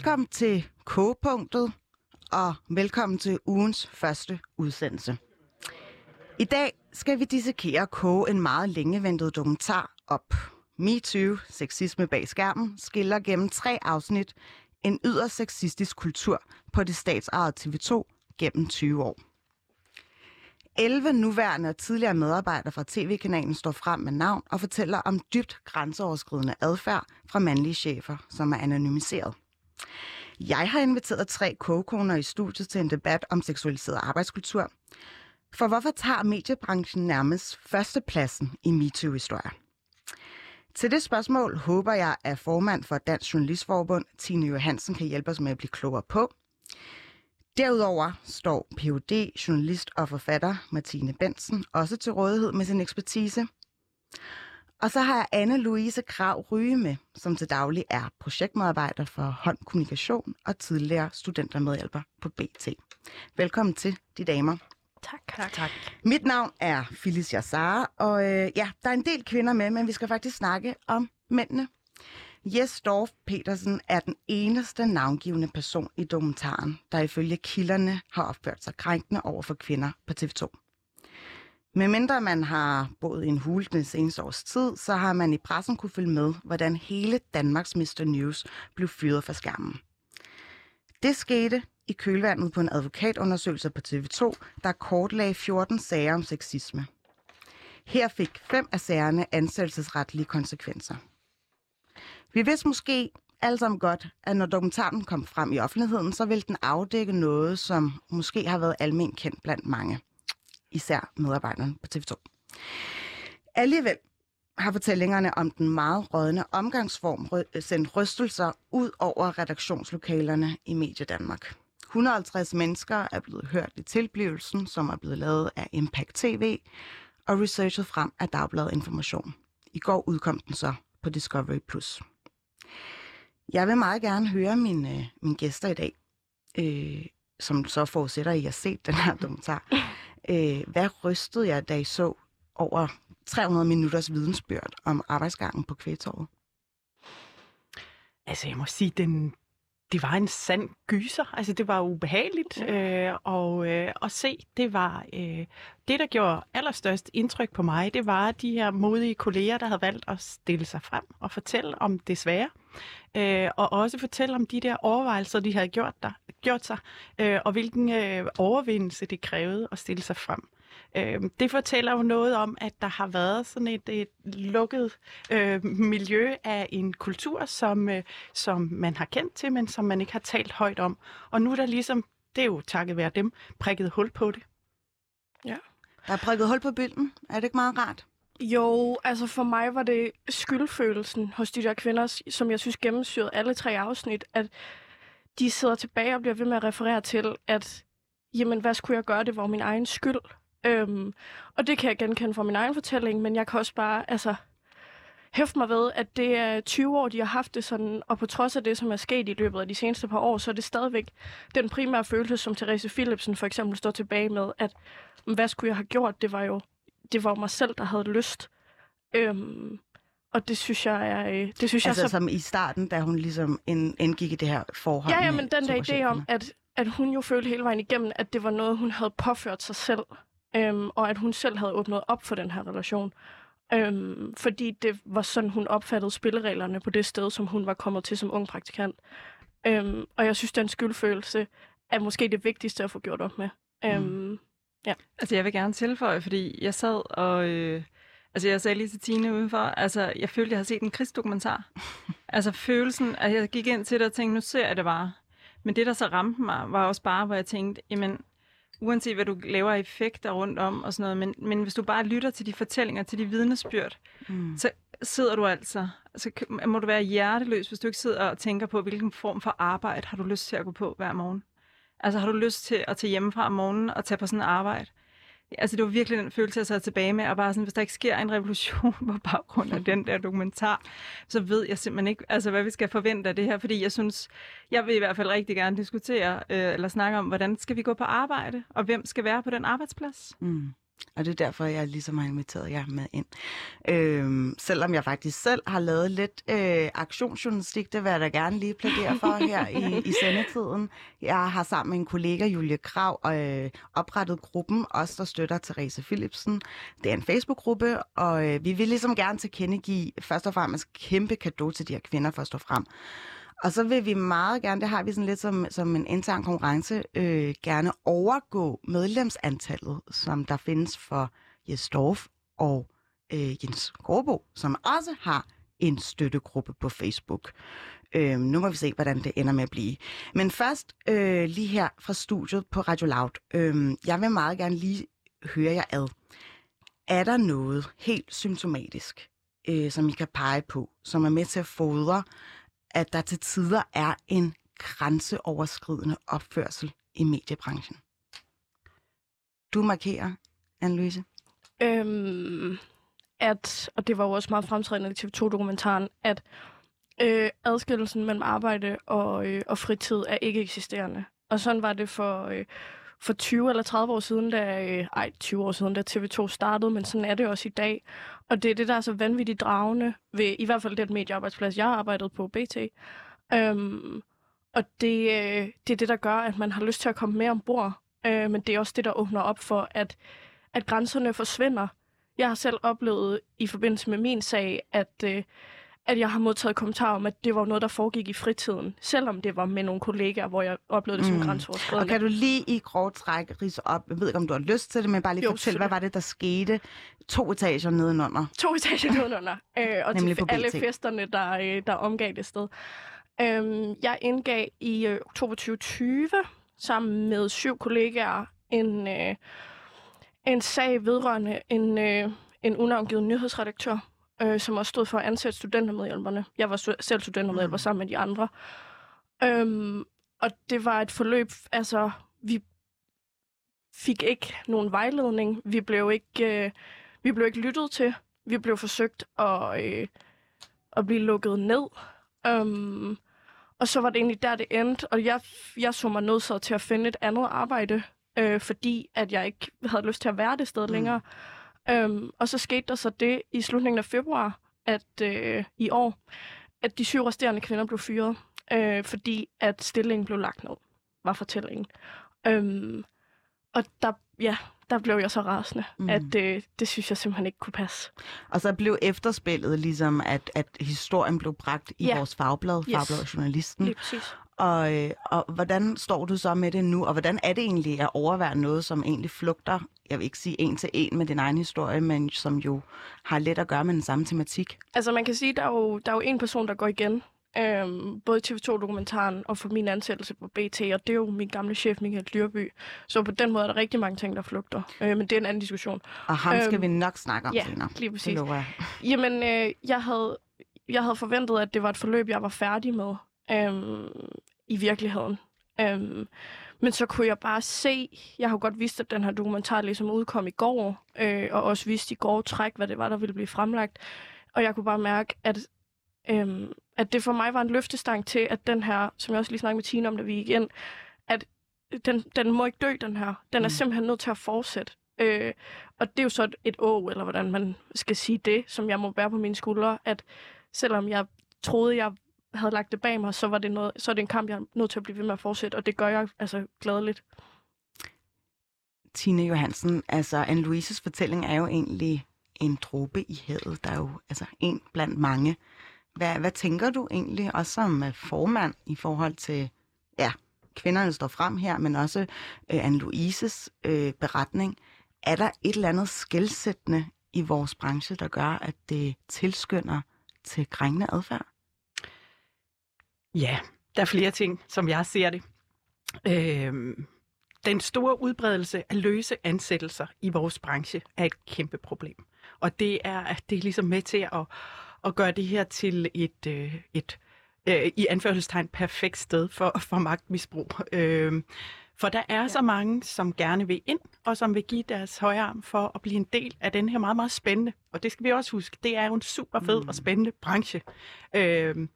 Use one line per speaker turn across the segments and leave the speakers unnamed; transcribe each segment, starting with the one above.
Velkommen til K-punktet, og velkommen til ugens første udsendelse. I dag skal vi dissekere og koge en meget længeventet dokumentar op. MeToo, sexisme bag skærmen, skiller gennem tre afsnit en yderst sexistisk kultur på det statsejede TV2 gennem 20 år. 11 nuværende og tidligere medarbejdere fra tv-kanalen står frem med navn og fortæller om dybt grænseoverskridende adfærd fra mandlige chefer, som er anonymiseret. Jeg har inviteret tre kogekoner i studiet til en debat om seksualiseret arbejdskultur. For hvorfor tager mediebranchen nærmest førstepladsen i MeToo-historier? Til det spørgsmål håber jeg, at formand for Dansk Journalistforbund, Tine Johansen, kan hjælpe os med at blive klogere på. Derudover står Ph.D., journalist og forfatter Martine Bensen også til rådighed med sin ekspertise. Og så har jeg Anne-Louise Krav Ryge med, som til daglig er projektmedarbejder for Hånd Kommunikation og tidligere studentermedhjælper på BT. Velkommen til, de damer.
Tak. tak. tak.
Mit navn er Phyllis Yassar, og øh, ja, der er en del kvinder med, men vi skal faktisk snakke om mændene. Jes Dorf Petersen er den eneste navngivende person i dokumentaren, der ifølge kilderne har opført sig krænkende over for kvinder på TV2. Medmindre man har boet i en hule den seneste års tid, så har man i pressen kunne følge med, hvordan hele Danmarks Mr. News blev fyret fra skærmen. Det skete i kølvandet på en advokatundersøgelse på TV2, der kortlagde 14 sager om sexisme. Her fik fem af sagerne ansættelsesretlige konsekvenser. Vi vidste måske alle sammen godt, at når dokumentaren kom frem i offentligheden, så ville den afdække noget, som måske har været almen kendt blandt mange, især medarbejderne på TV2. Alligevel har fortællingerne om den meget rådne omgangsform øh, sendt rystelser ud over redaktionslokalerne i Medie Danmark. 150 mennesker er blevet hørt i tilblivelsen, som er blevet lavet af Impact TV og researchet frem af Dagbladet Information. I går udkom den så på Discovery+. Plus. Jeg vil meget gerne høre mine, øh, mine gæster i dag, øh, som så forudsætter, at I har set den her dokumentar. Øh, hvad rystede jeg, da I så over 300 minutters vidensbyrd om arbejdsgangen på kvægtorvet?
Altså, jeg må sige, den, det var en sand gyser. Altså, det var ubehageligt øh, og, øh, at se. Det var øh, det, der gjorde allerstørst indtryk på mig. Det var de her modige kolleger, der havde valgt at stille sig frem og fortælle om det svære. Øh, og også fortælle om de der overvejelser, de havde gjort, der, gjort sig, øh, og hvilken øh, overvindelse det krævede at stille sig frem. Øh, det fortæller jo noget om, at der har været sådan et, et lukket øh, miljø af en kultur, som, øh, som man har kendt til, men som man ikke har talt højt om. Og nu er der ligesom, det er jo takket være dem, prikket hul på det.
Ja. Der er prikket hul på bylden. Er det ikke meget rart?
Jo, altså for mig var det skyldfølelsen hos de der kvinder, som jeg synes gennemsyrede alle tre afsnit, at de sidder tilbage og bliver ved med at referere til, at jamen, hvad skulle jeg gøre? Det var min egen skyld. Øhm, og det kan jeg genkende fra min egen fortælling, men jeg kan også bare altså, hæfte mig ved, at det er 20 år, de har haft det sådan, og på trods af det, som er sket i løbet af de seneste par år, så er det stadigvæk den primære følelse, som Therese Philipsen for eksempel står tilbage med, at hvad skulle jeg have gjort? Det var jo det var mig selv, der havde lyst. Øhm, og det synes jeg er... Øh, det synes
altså
jeg
så... som i starten, da hun ligesom indgik i det her forhold
Ja, ja, men den der idé om, at, at hun jo følte hele vejen igennem, at det var noget, hun havde påført sig selv øhm, og at hun selv havde åbnet op for den her relation. Øhm, fordi det var sådan, hun opfattede spillereglerne på det sted, som hun var kommet til som ung praktikant. Øhm, og jeg synes, den skyldfølelse er måske det vigtigste at få gjort op med. Øhm, mm.
ja. Altså, jeg vil gerne tilføje, fordi jeg sad og... Øh, altså, jeg sagde lige til Tine udenfor, altså, jeg følte, jeg havde set en krigsdokumentar. altså, følelsen, at jeg gik ind til det og tænkte, nu ser jeg det bare. Men det, der så ramte mig, var også bare, hvor jeg tænkte, jamen, uanset hvad du laver effekter rundt om og sådan noget, men, men hvis du bare lytter til de fortællinger, til de vidnesbyrd, mm. så sidder du altså, så må du være hjerteløs, hvis du ikke sidder og tænker på, hvilken form for arbejde har du lyst til at gå på hver morgen. Altså har du lyst til at tage hjemmefra om morgenen og tage på sådan et arbejde? Altså det var virkelig den følelse, jeg sad tilbage med, og bare sådan, hvis der ikke sker en revolution på baggrund af den der dokumentar, så ved jeg simpelthen ikke, altså hvad vi skal forvente af det her, fordi jeg synes, jeg vil i hvert fald rigtig gerne diskutere, øh, eller snakke om, hvordan skal vi gå på arbejde, og hvem skal være på den arbejdsplads? Mm.
Og det er derfor, jeg ligesom har inviteret jer med ind. Øhm, selvom jeg faktisk selv har lavet lidt øh, aktionsjournalistik, det vil jeg da gerne lige plædere for her i, i sendetiden. Jeg har sammen med en kollega, Julie Krav, øh, oprettet gruppen, os der støtter Therese Philipsen. Det er en Facebook-gruppe, og øh, vi vil ligesom gerne tilkendegive først og fremmest kæmpe kado til de her kvinder for at stå frem. Og så vil vi meget gerne, det har vi sådan lidt som, som en intern konkurrence, øh, gerne overgå medlemsantallet, som der findes for Jes Dorf og øh, Jens Gårdbo, som også har en støttegruppe på Facebook. Øh, nu må vi se, hvordan det ender med at blive. Men først øh, lige her fra studiet på Radio Loud. Øh, jeg vil meget gerne lige høre jer ad. Er der noget helt symptomatisk, øh, som I kan pege på, som er med til at fodre at der til tider er en grænseoverskridende opførsel i mediebranchen. Du markerer, Anne-Louise.
Øhm, at, og det var jo også meget fremtrædende i TV2-dokumentaren, at øh, adskillelsen mellem arbejde og, øh, og fritid er ikke eksisterende. Og sådan var det for, øh, for 20 eller 30 år siden, da, øh, ej, 20 år siden, da TV2 startede, men sådan er det også i dag. Og det er det, der er så vanvittigt dragende ved, i hvert fald den mediearbejdsplads, jeg har arbejdet på, BT. Øhm, og det, øh, det er det, der gør, at man har lyst til at komme med ombord. Øh, men det er også det, der åbner op for, at, at grænserne forsvinder. Jeg har selv oplevet i forbindelse med min sag, at, øh, at jeg har modtaget kommentarer om, at det var noget, der foregik i fritiden. Selvom det var med nogle kollegaer, hvor jeg oplevede det som
Mm.
grænseoverskridende.
Og kan du lige i grove træk rise op, jeg ved ikke, om du har lyst til det, men bare lige
Jo,
fortælle, hvad var det, der skete to etager nedenunder?
to etager nedenunder, øh, og
Nemlig
til alle festerne, der, øh, der omgav det sted. Øhm, jeg indgav i øh, oktober 2020 sammen med syv kollegaer en, øh, en sag vedrørende en, øh, en unavngivet nyhedsredaktør, øh, som også stod for at ansætte studentermedhjælperne. Jeg var stu- selv studentermedhjælper
Mm.
sammen med de andre. Øhm, og det var et forløb, altså vi fik ikke nogen vejledning. Vi blev ikke, øh, vi blev ikke lyttet til. Vi blev forsøgt at, øh, at blive lukket ned. Um, og så var det egentlig der, det endte. Og jeg, jeg så mig nødsaget til at finde et andet arbejde, øh, fordi at jeg ikke havde lyst til at være det sted
Mm.
længere. Um, og så skete der så det i slutningen af februar at øh, i år, at de syv resterende kvinder blev fyret, øh, fordi at stillingen blev lagt ned, var fortællingen. Um, og der, ja, der blev jeg så rasende,
Mm.
at øh, det synes jeg simpelthen ikke kunne passe.
Og så blev efterspillet ligesom, at, at historien blev bragt i
Ja.
vores fagblad,
Yes.
Journalisten.
Lige præcis.
Og, øh, og hvordan står du så med det nu, og hvordan er det egentlig at overvære noget, som egentlig flugter, jeg vil ikke sige en til en med din egen historie, men som jo har let at gøre med den samme tematik?
Altså man kan sige, der er jo, der er jo en person, der går igen. Øhm, både i TV2-dokumentaren og for min ansættelse på BT, og det er jo min gamle chef, Michael Dyrby. Så på den måde er der rigtig mange ting, der flugter. Øh, men det er en anden diskussion.
Og ham skal
Øhm,
vi nok snakke om
ja,
senere.
lige
Det
præcis.
jeg.
Jamen, øh, jeg, havde, jeg havde forventet, at det var et forløb, jeg var færdig med øhm, i virkeligheden. Øhm, men så kunne jeg bare se, jeg har godt vidst, at den her dokumentar ligesom udkom i går, øh, og også vidst i går træk, hvad det var, der ville blive fremlagt. Og jeg kunne bare mærke, at, øhm, at det for mig var en løftestang til, at den her, som jeg også lige snakkede med Tine om, da vi gik ind, at den, den må ikke dø, den her. Den er
Mm.
simpelthen nødt til at fortsætte. Øh, og det er jo så et, et å, eller hvordan man skal sige det, som jeg må bære på mine skuldre, at selvom jeg troede, jeg havde lagt det bag mig, så, var det noget, så er det en kamp, jeg er nødt til at blive ved med at fortsætte, og det gør jeg altså gladeligt.
Tine Johansen, altså Anne-Louises fortælling er jo egentlig en dråbe i havet. Der er jo altså en blandt mange. Hvad, hvad tænker du egentlig, også som øh, formand, i forhold til, ja, kvinderne står frem her, men også øh, Anne-Louises øh, beretning. Er der et eller andet skældsættende i vores branche, der gør, at det tilskynder til krænkende adfærd?
Ja, der er flere ting, som jeg ser det. Øhm, den store udbredelse af løse ansættelser i vores branche er et kæmpe problem. Og det er, det er ligesom med til at, at gøre det her til et, øh, et øh, i anførselstegn perfekt sted for, for magtmisbrug. Øhm, for der er ja. så mange, som gerne vil ind, og som vil give deres højre arm for at blive en del af den her meget, meget spændende, og det skal vi også huske, det er jo en super fed mm. og spændende branche. Øhm,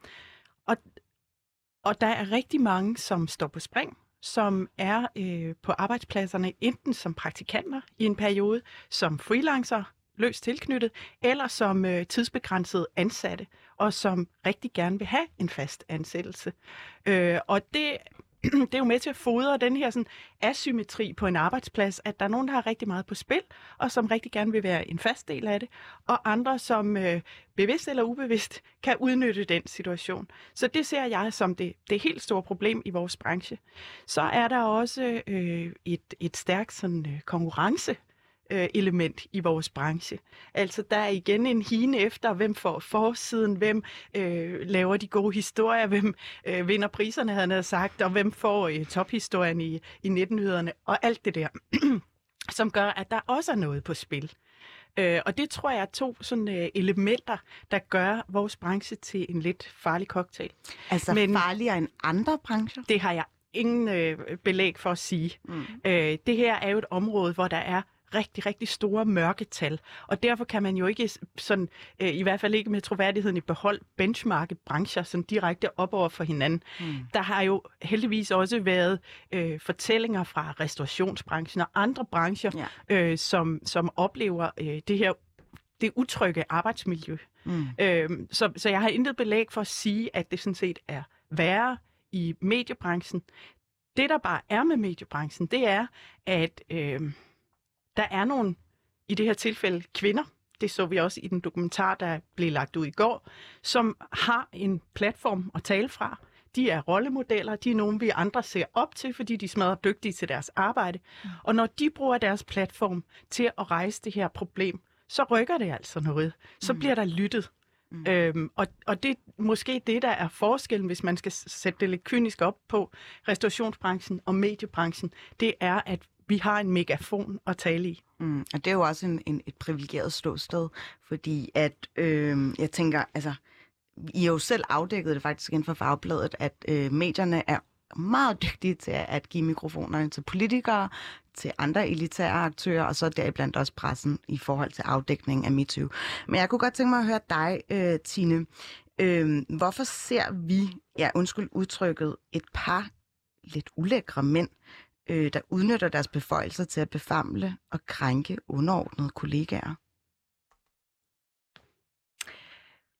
og, der er rigtig mange, som står på spring, som er øh, på arbejdspladserne enten som praktikanter i en periode, som freelancer, løst tilknyttet, eller som øh, tidsbegrænset ansatte, og som rigtig gerne vil have en fast ansættelse. Øh, og det det er jo med til at fodre den her sådan, asymmetri på en arbejdsplads, at der er nogen, der har rigtig meget på spil, og som rigtig gerne vil være en fast del af det, og andre, som øh, bevidst eller ubevidst kan udnytte den situation. Så det ser jeg som det, det helt store problem i vores branche. Så er der også øh, et, et stærkt sådan, øh, konkurrence øh, element i vores branche. Altså der er igen en hine efter, hvem får forsiden, hvem øh, laver de gode historier, hvem øh, vinder priserne, havde han sagt, og hvem får øh, tophistorien i, i 1900'erne, og alt det der, som gør, at der også er noget på spil. Øh, og det tror jeg er to sådan, øh, elementer, der gør vores branche til en lidt farlig cocktail.
Altså Men, farligere end andre brancher?
Det har jeg ingen øh, belæg for at sige. Mm. Øh, det her er jo et område, hvor der er rigtig, rigtig store mørketal. Og derfor kan man jo ikke, sådan, øh, i hvert fald ikke med troværdigheden i behold, benchmarke brancher sådan direkte op over for hinanden. Mm. Der har jo heldigvis også været øh, fortællinger fra restaurationsbranchen og andre brancher, ja. øh, som, som oplever øh, det her det utrygge arbejdsmiljø. Mm. Øh, så, så jeg har intet belæg for at sige, at det sådan set er værre i mediebranchen. Det, der bare er med mediebranchen, det er, at øh, der er nogle, i det her tilfælde kvinder, det så vi også i den dokumentar, der blev lagt ud i går, som har en platform at tale fra. De er rollemodeller, de er nogen, vi andre ser op til, fordi de er smadret dygtige til deres arbejde. Mm. Og når de bruger deres platform til at rejse det her problem, så rykker det altså noget. Så mm. bliver der lyttet. Mm. Øhm, og, og det er måske det, der er forskellen, hvis man skal sætte det lidt kynisk op på restaurationsbranchen og mediebranchen, det er, at vi har en megafon at tale i.
Mm, og det er jo også en, en, et privilegeret ståsted, fordi at øh, jeg tænker, altså, I har jo selv afdækket det faktisk inden for fagbladet, at øh, medierne er meget dygtige til at give mikrofonerne til politikere, til andre elitære aktører, og så deriblandt også pressen i forhold til afdækning af MeToo. Men jeg kunne godt tænke mig at høre dig, øh, Tine. Øh, hvorfor ser vi, ja undskyld udtrykket, et par lidt ulækre mænd øh, der udnytter deres beføjelser til at befamle og krænke underordnede kollegaer?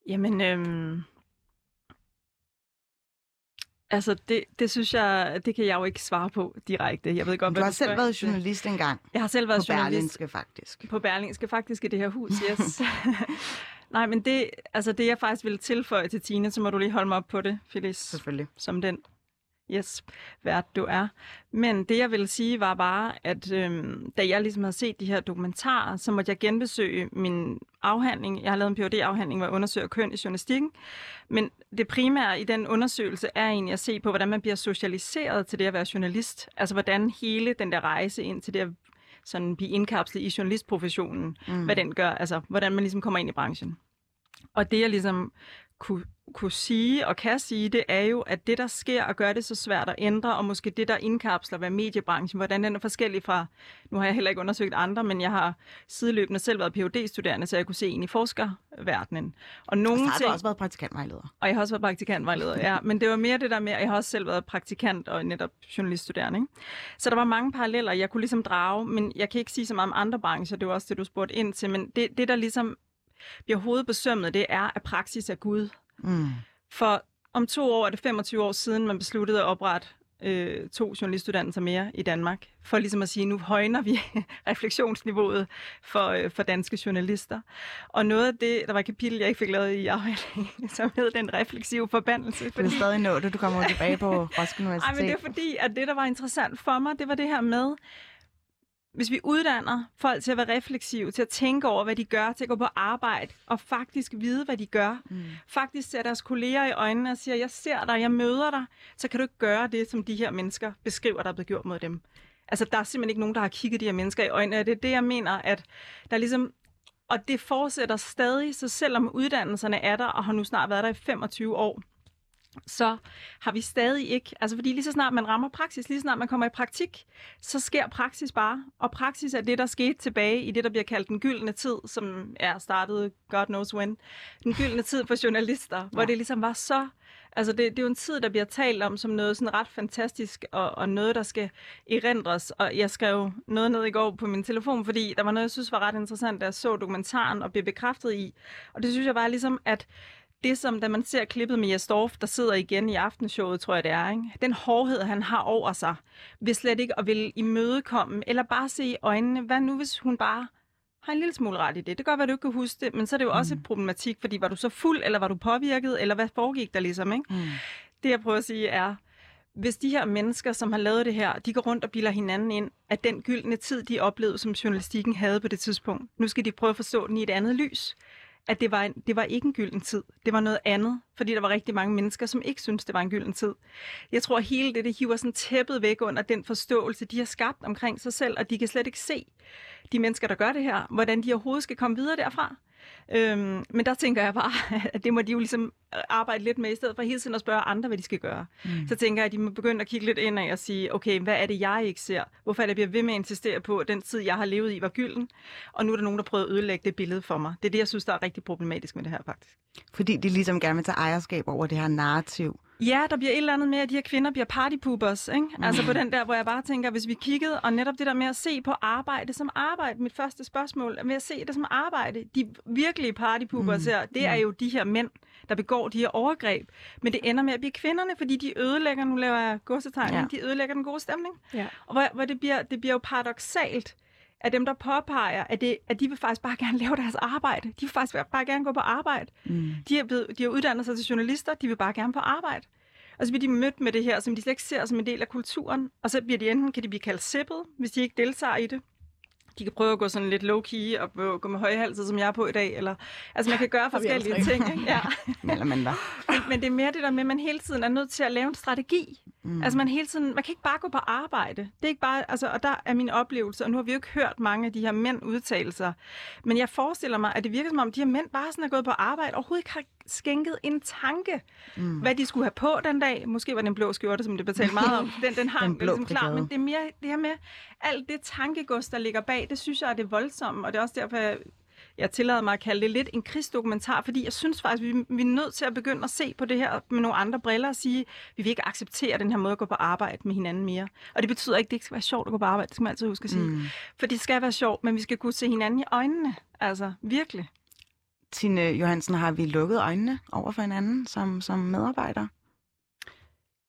Jamen, øhm, altså det, det synes jeg, det kan jeg jo ikke svare på direkte. Jeg ved godt,
du har selv været journalist engang.
Jeg har selv været
på
journalist.
Berlinske faktisk.
På Berlinske faktisk i det her hus, yes. Nej, men det, altså det jeg faktisk ville tilføje til Tine, så må du lige holde mig op på det, Phyllis.
Selvfølgelig.
Som den Yes, vært du er. Men det jeg ville sige var bare, at øhm, da jeg ligesom havde set de her dokumentarer, så måtte jeg genbesøge min afhandling. Jeg har lavet en phd afhandling hvor jeg undersøger køn i journalistikken. Men det primære i den undersøgelse er egentlig at se på, hvordan man bliver socialiseret til det at være journalist. Altså hvordan hele den der rejse ind til det at sådan blive indkapslet i journalistprofessionen, mm. hvad den gør, altså hvordan man ligesom kommer ind i branchen. Og det jeg ligesom kunne kunne sige og kan sige, det er jo, at det, der sker og gør det så svært at ændre, og måske det, der indkapsler, hvad mediebranchen, hvordan den er forskellig fra, nu har jeg heller ikke undersøgt andre, men jeg har sideløbende selv været phd studerende så jeg kunne se ind i forskerverdenen.
Og nogle altså, ting, har også været praktikantvejleder.
Og jeg har også været praktikantvejleder, ja. Men det var mere det der med, at jeg har også selv været praktikant og netop journaliststuderende. Ikke? Så der var mange paralleller, jeg kunne ligesom drage, men jeg kan ikke sige så meget om andre brancher, det var også det, du spurgte ind til, men det, det der ligesom bliver hovedbesømmet, det er, at praksis er Gud. Mm. For om to år er det 25 år siden, man besluttede at oprette øh, to journalistuddannelser mere i Danmark, for ligesom at sige, nu højner vi refleksionsniveauet for, øh, for danske journalister. Og noget af det, der var et kapitel, jeg ikke fik lavet i afhandlingen, som hed Den refleksive forbandelse.
Fordi... Det er stadig noget, du kommer tilbage på Roskilde Universitet.
Ej, men det er fordi, at det, der var interessant for mig, det var det her med, hvis vi uddanner folk til at være refleksive, til at tænke over, hvad de gør, til at gå på arbejde og faktisk vide, hvad de gør, mm. faktisk ser deres kolleger i øjnene og siger, jeg ser dig, jeg møder dig, så kan du ikke gøre det, som de her mennesker beskriver, der er blevet gjort mod dem. Altså, der er simpelthen ikke nogen, der har kigget de her mennesker i øjnene, og det er det, jeg mener, at der ligesom og det fortsætter stadig, så selvom uddannelserne er der, og har nu snart været der i 25 år, så har vi stadig ikke, altså fordi lige så snart man rammer praksis, lige så snart man kommer i praktik, så sker praksis bare. Og praksis er det, der skete tilbage i det, der bliver kaldt den gyldne tid, som er startet, God knows when, den gyldne tid for journalister, ja. hvor det ligesom var så Altså det, det er jo en tid, der bliver talt om som noget sådan ret fantastisk, og, og noget, der skal erindres. Og jeg skrev noget ned i går på min telefon, fordi der var noget, jeg synes var ret interessant, da jeg så dokumentaren og blev bekræftet i. Og det synes jeg var ligesom, at det som, da man ser klippet med Jastorf, der sidder igen i aftenshowet, tror jeg det er, ikke? den hårdhed, han har over sig, vil slet ikke at vil imødekomme, eller bare se i øjnene, hvad nu hvis hun bare har en lille smule ret i det. Det kan godt være, du ikke kan huske det, men så er det jo mm. også et problematik, fordi var du så fuld, eller var du påvirket, eller hvad foregik der ligesom, ikke? Mm. Det jeg prøver at sige er, hvis de her mennesker, som har lavet det her, de går rundt og bilder hinanden ind, at den gyldne tid, de oplevede, som journalistikken havde på det tidspunkt, nu skal de prøve at forstå den i et andet lys at det var, en, det var ikke en gylden tid. Det var noget andet, fordi der var rigtig mange mennesker, som ikke syntes, det var en gylden tid. Jeg tror, at hele det, det hiver sådan tæppet væk under den forståelse, de har skabt omkring sig selv, og de kan slet ikke se de mennesker, der gør det her, hvordan de overhovedet skal komme videre derfra. Øhm, men der tænker jeg bare, at det må de jo ligesom arbejde lidt med, i stedet for hele tiden at spørge andre, hvad de skal gøre. Mm. Så tænker jeg, at de må begynde at kigge lidt ind og sige, okay, hvad er det, jeg ikke ser? Hvorfor er det, jeg bliver ved med at insistere på, at den tid, jeg har levet i, var gylden? Og nu er der nogen, der prøver at ødelægge det billede for mig. Det er det, jeg synes, der er rigtig problematisk med det her, faktisk.
Fordi de ligesom gerne vil tage ejerskab over det her narrativ.
Ja, der bliver et eller andet med, at de her kvinder bliver partypoopers. Ikke? Mm. Altså på den der, hvor jeg bare tænker, hvis vi kiggede, og netop det der med at se på arbejde som arbejde, mit første spørgsmål, med at se det som arbejde. De virkelige partypoopers mm. her, det er jo de her mænd, der begår de her overgreb. Men det ender med at blive kvinderne, fordi de ødelægger, nu laver jeg godsetegn, ja. de ødelægger den gode stemning. Ja. Og hvor, hvor det, bliver, det bliver jo paradoxalt, at dem, der påpeger, at, det, at de vil faktisk bare gerne lave deres arbejde. De vil faktisk bare gerne gå på arbejde. Mm. De, er blevet, de har uddannet sig til journalister, de vil bare gerne på arbejde. Og så bliver de mødt med det her, som de slet ikke ser som en del af kulturen. Og så bliver de enten, kan de blive kaldt sippet, hvis de ikke deltager i det de kan prøve at gå sådan lidt low-key og gå med højhalset, som jeg er på i dag. Eller, altså man kan gøre forskellige ting. Ikke? Ja.
Eller men,
men det er mere det der med, at man hele tiden er nødt til at lave en strategi. Mm. Altså man hele tiden, man kan ikke bare gå på arbejde. Det er ikke bare, altså, og der er min oplevelse, og nu har vi jo ikke hørt mange af de her mænd udtale sig. Men jeg forestiller mig, at det virker som om, de her mænd bare sådan er gået på arbejde, og overhovedet ikke har skænket en tanke, mm. hvad de skulle have på den dag. Måske var det en blå skjorte, som det betalte meget om. Den, den hang den ligesom klar, men det er mere det her med alt det tankegods, der ligger bag, det synes jeg er det voldsomme, og det er også derfor, jeg, jeg tillader mig at kalde det lidt en krigsdokumentar, fordi jeg synes faktisk, vi, vi er nødt til at begynde at se på det her med nogle andre briller og sige, vi vil ikke acceptere den her måde at gå på arbejde med hinanden mere. Og det betyder ikke, at det ikke skal være sjovt at gå på arbejde, det skal man altid huske at sige. Mm. For det skal være sjovt, men vi skal kunne se hinanden i øjnene. Altså, virkelig.
Tine Johansen, har vi lukket øjnene over for hinanden som, som medarbejder?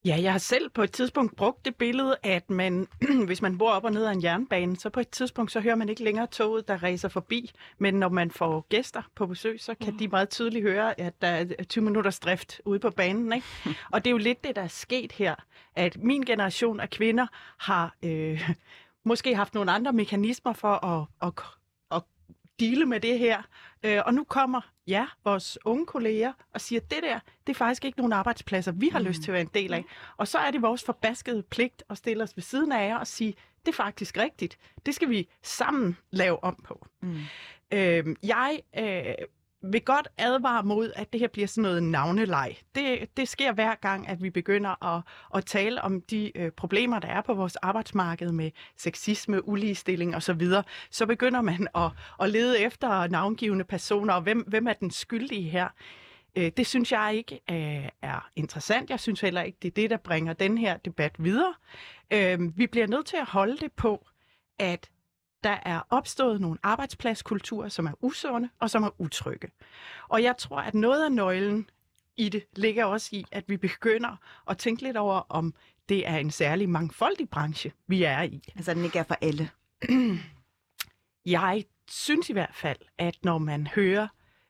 Ja, jeg har selv på et tidspunkt brugt det billede, at man, hvis man bor op og ned ad en jernbane, så på et tidspunkt, så hører man ikke længere toget, der racer forbi. Men når man får gæster på besøg, så kan mm. de meget tydeligt høre, at der er 20 minutters drift ude på banen. Ikke? og det er jo lidt det, der er sket her, at min generation af kvinder har øh, måske haft nogle andre mekanismer for at, at dele med det her. Øh, og nu kommer ja, vores unge kolleger og siger, det der, det er faktisk ikke nogen arbejdspladser, vi har mm. lyst til at være en del af. Og så er det vores forbaskede pligt at stille os ved siden af jer og sige, det er faktisk rigtigt. Det skal vi sammen lave om på. Mm. Øh, jeg øh, vil godt advare mod, at det her bliver sådan noget navneleg. Det, det sker hver gang, at vi begynder at, at tale om de øh, problemer, der er på vores arbejdsmarked med sexisme, uligestilling osv. Så, så begynder man at, at lede efter navngivende personer, og hvem, hvem er den skyldige her? Øh, det synes jeg ikke øh, er interessant. Jeg synes heller ikke, det er det, der bringer den her debat videre. Øh, vi bliver nødt til at holde det på, at der er opstået nogle arbejdspladskulturer, som er usunde og som er utrygge. Og jeg tror, at noget af nøglen i det ligger også i, at vi begynder at tænke lidt over, om det er en særlig mangfoldig branche, vi er i.
Altså, den ikke er for alle.
Jeg synes i hvert fald, at når man hører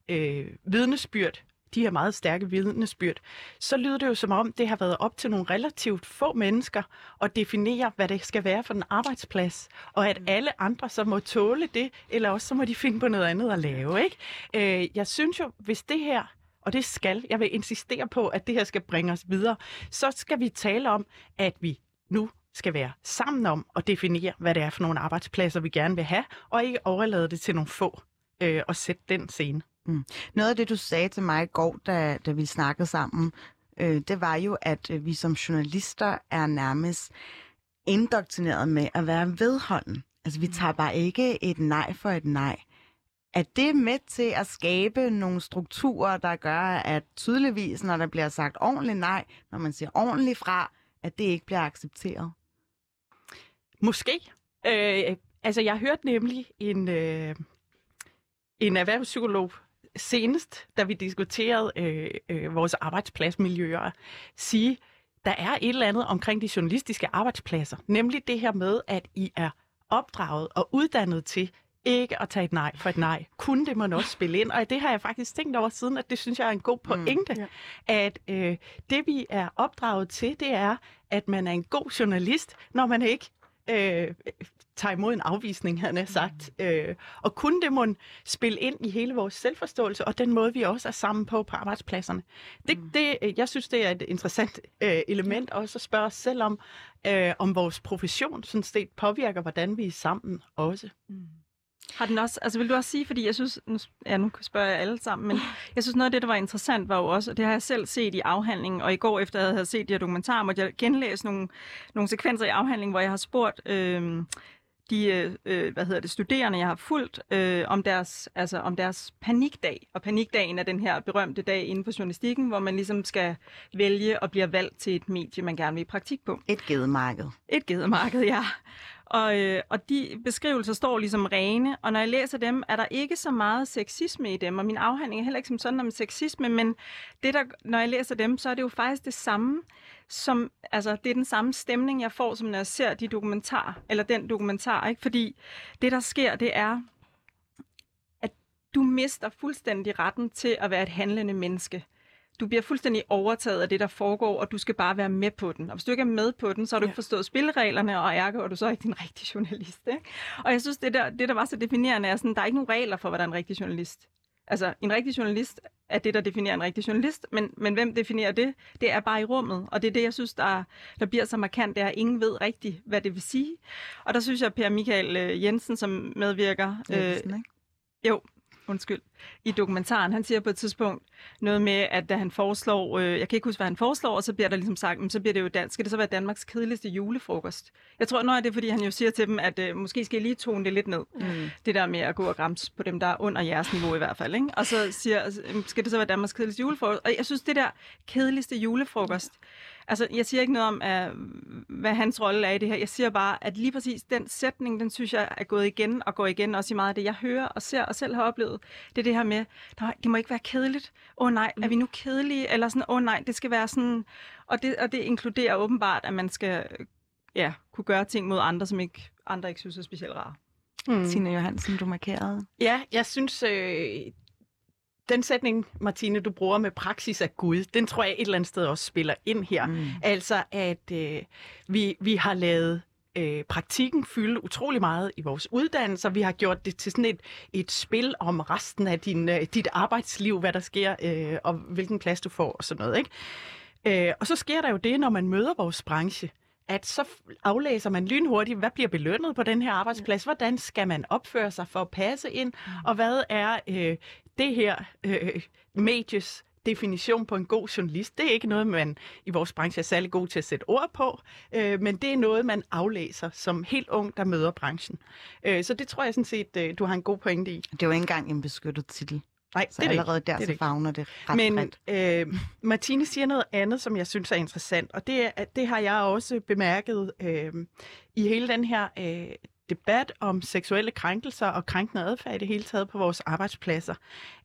øh, vidnesbyrd de her meget stærke vidnesbyrd, så lyder det jo som om, det har været op til nogle relativt få mennesker at definere, hvad det skal være for en arbejdsplads, og at mm. alle andre så må tåle det, eller også så må de finde på noget andet at lave. Ikke? Øh, jeg synes jo, hvis det her og det skal, jeg vil insistere på, at det her skal bringe os videre, så skal vi tale om, at vi nu skal være sammen om at definere, hvad det er for nogle arbejdspladser, vi gerne vil have, og ikke overlade det til nogle få øh, og sætte den scene.
Mm. Noget af det, du sagde til mig i går, da, da vi snakkede sammen, øh, det var jo, at øh, vi som journalister er nærmest indoktrineret med at være vedholden. Altså, vi tager bare ikke et nej for et nej. Er det med til at skabe nogle strukturer, der gør, at tydeligvis, når der bliver sagt ordentligt nej, når man siger ordentligt fra, at det ikke bliver accepteret?
Måske. Øh, altså, jeg hørte nemlig en, øh, en erhvervspsykolog senest, da vi diskuterede øh, øh, vores arbejdspladsmiljøer, sige, der er et eller andet omkring de journalistiske arbejdspladser, nemlig det her med, at I er opdraget og uddannet til ikke at tage et nej for et nej. Kunne det man også spille ind? Og det har jeg faktisk tænkt over siden, at det synes jeg er en god pointe. Mm, ja. At øh, det vi er opdraget til, det er, at man er en god journalist, når man ikke øh, tager imod en afvisning, han har sagt. Mm. Øh, og kunne det må spille ind i hele vores selvforståelse, og den måde, vi også er sammen på på arbejdspladserne. Det, mm. det, jeg synes, det er et interessant øh, element også at spørge os selv om, øh, om vores profession sådan set påvirker, hvordan vi er sammen også. Mm.
Har den også, altså vil du også sige, fordi jeg synes, nu, ja, nu spørger jeg alle sammen, men jeg synes noget af det, der var interessant, var jo også, og det har jeg selv set i afhandlingen, og i går efter jeg havde set de her dokumentarer, måtte jeg genlæse nogle, nogle sekvenser i afhandlingen, hvor jeg har spurgt øh, de øh, hvad hedder det, studerende, jeg har fulgt, øh, om, deres, altså, om deres panikdag. Og panikdagen er den her berømte dag inden for journalistikken, hvor man ligesom skal vælge og bliver valgt til et medie, man gerne vil i praktik på.
Et gedemarked.
Et gedemarked, ja. Og, øh, og de beskrivelser står ligesom rene, og når jeg læser dem, er der ikke så meget sexisme i dem, og min afhandling er heller ikke som sådan om sexisme, men det der, når jeg læser dem, så er det jo faktisk det samme, som, altså det er den samme stemning, jeg får, som når jeg ser de dokumentar, eller den dokumentar, ikke? fordi det der sker, det er, at du mister fuldstændig retten til at være et handlende menneske du bliver fuldstændig overtaget af det, der foregår, og du skal bare være med på den. Og hvis du ikke er med på den, så har du ja. ikke forstået spilreglerne, og ergo er du så ikke din rigtige journalist. Ikke? Og jeg synes, det der, det der var så definerende, er sådan, der er ikke nogen regler for, hvad der er en rigtig journalist. Altså, en rigtig journalist er det, der definerer en rigtig journalist, men, men hvem definerer det? Det er bare i rummet, og det er det, jeg synes, der, der bliver så markant, det er, at ingen ved rigtigt, hvad det vil sige. Og der synes jeg, Per Michael øh, Jensen, som medvirker...
Jensen, øh, ikke?
Jo, undskyld, i dokumentaren. Han siger på et tidspunkt noget med, at da han foreslår, øh, jeg kan ikke huske, hvad han foreslår, og så bliver der ligesom sagt, men så bliver det jo dansk. Skal det så være Danmarks kedeligste julefrokost? Jeg tror, noget af det er, fordi han jo siger til dem, at øh, måske skal I lige tone det lidt ned. Mm. Det der med at gå og græmse på dem, der er under jeres niveau i hvert fald. Ikke? Og så siger, altså, skal det så være Danmarks kedeligste julefrokost? Og jeg synes, det der kedeligste julefrokost, Altså, jeg siger ikke noget om, at, hvad hans rolle er i det her. Jeg siger bare, at lige præcis den sætning, den synes jeg er gået igen og går igen også i meget af det, jeg hører og ser og selv har oplevet. Det det her med, nej, det må ikke være kedeligt. Åh oh, nej, er vi nu kedelige? Eller sådan, åh oh, nej, det skal være sådan... Og det, og det inkluderer åbenbart, at man skal ja, kunne gøre ting mod andre, som ikke, andre ikke synes er specielt rare.
Mm. Tina Johansen, du markerede.
Ja, jeg synes, øh, den sætning, Martine, du bruger med praksis af Gud, den tror jeg et eller andet sted også spiller ind her. Mm. Altså, at øh, vi, vi har lavet øh, praktikken fylde utrolig meget i vores uddannelser. Vi har gjort det til sådan et, et spil om resten af din, øh, dit arbejdsliv, hvad der sker, øh, og hvilken plads du får og sådan noget. Ikke? Øh, og så sker der jo det, når man møder vores branche, at så aflæser man lynhurtigt, hvad bliver belønnet på den her arbejdsplads, hvordan skal man opføre sig for at passe ind, mm. og hvad er øh, det her øh, medies definition på en god journalist. Det er ikke noget, man i vores branche er særlig god til at sætte ord på, øh, men det er noget, man aflæser som helt ung, der møder branchen. Øh, så det tror jeg sådan set, øh, du har en god pointe i.
Det er jo ikke engang en beskyttet titel.
Nej,
så
det er
allerede
det.
der
det
så fagner det ret
Men øh, Martine siger noget andet, som jeg synes er interessant, og det, er, at det har jeg også bemærket øh, i hele den her øh, debat om seksuelle krænkelser og krænkende adfærd i det hele taget på vores arbejdspladser,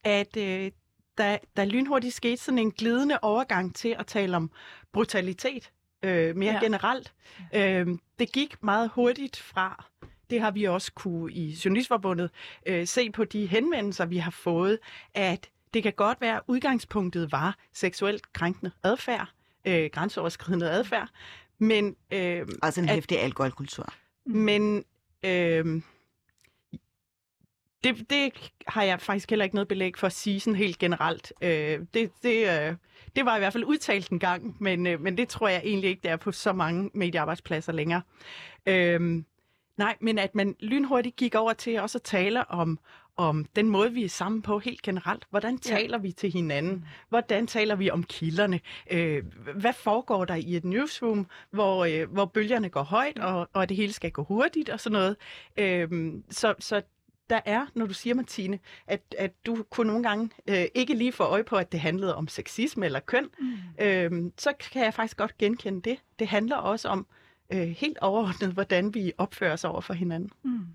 at øh, der, der lynhurtigt skete sådan en glidende overgang til at tale om brutalitet øh, mere ja. generelt. Øh, det gik meget hurtigt fra det har vi også kunne i Journalistforbundet øh, se på de henvendelser, vi har fået, at det kan godt være, at udgangspunktet var seksuelt krænkende adfærd, øh, grænseoverskridende adfærd, men... Øh,
altså en hæftig alkoholkultur.
Men øh, det, det har jeg faktisk heller ikke noget belæg for at sige sådan helt generelt. Øh, det, det, øh, det var i hvert fald udtalt en gang, men, øh, men det tror jeg egentlig ikke, der er på så mange mediearbejdspladser længere. Øh, Nej, men at man lynhurtigt gik over til også at tale om, om den måde, vi er sammen på helt generelt. Hvordan taler ja. vi til hinanden? Hvordan taler vi om kilderne? Øh, hvad foregår der i et newsroom, hvor, øh, hvor bølgerne går højt, og, og det hele skal gå hurtigt og sådan noget? Øh, så, så der er, når du siger, Martine, at, at du kunne nogle gange øh, ikke lige få øje på, at det handlede om sexisme eller køn, mm. øh, så kan jeg faktisk godt genkende det. Det handler også om øh, helt overordnet, hvordan vi opfører os over for hinanden. Mm.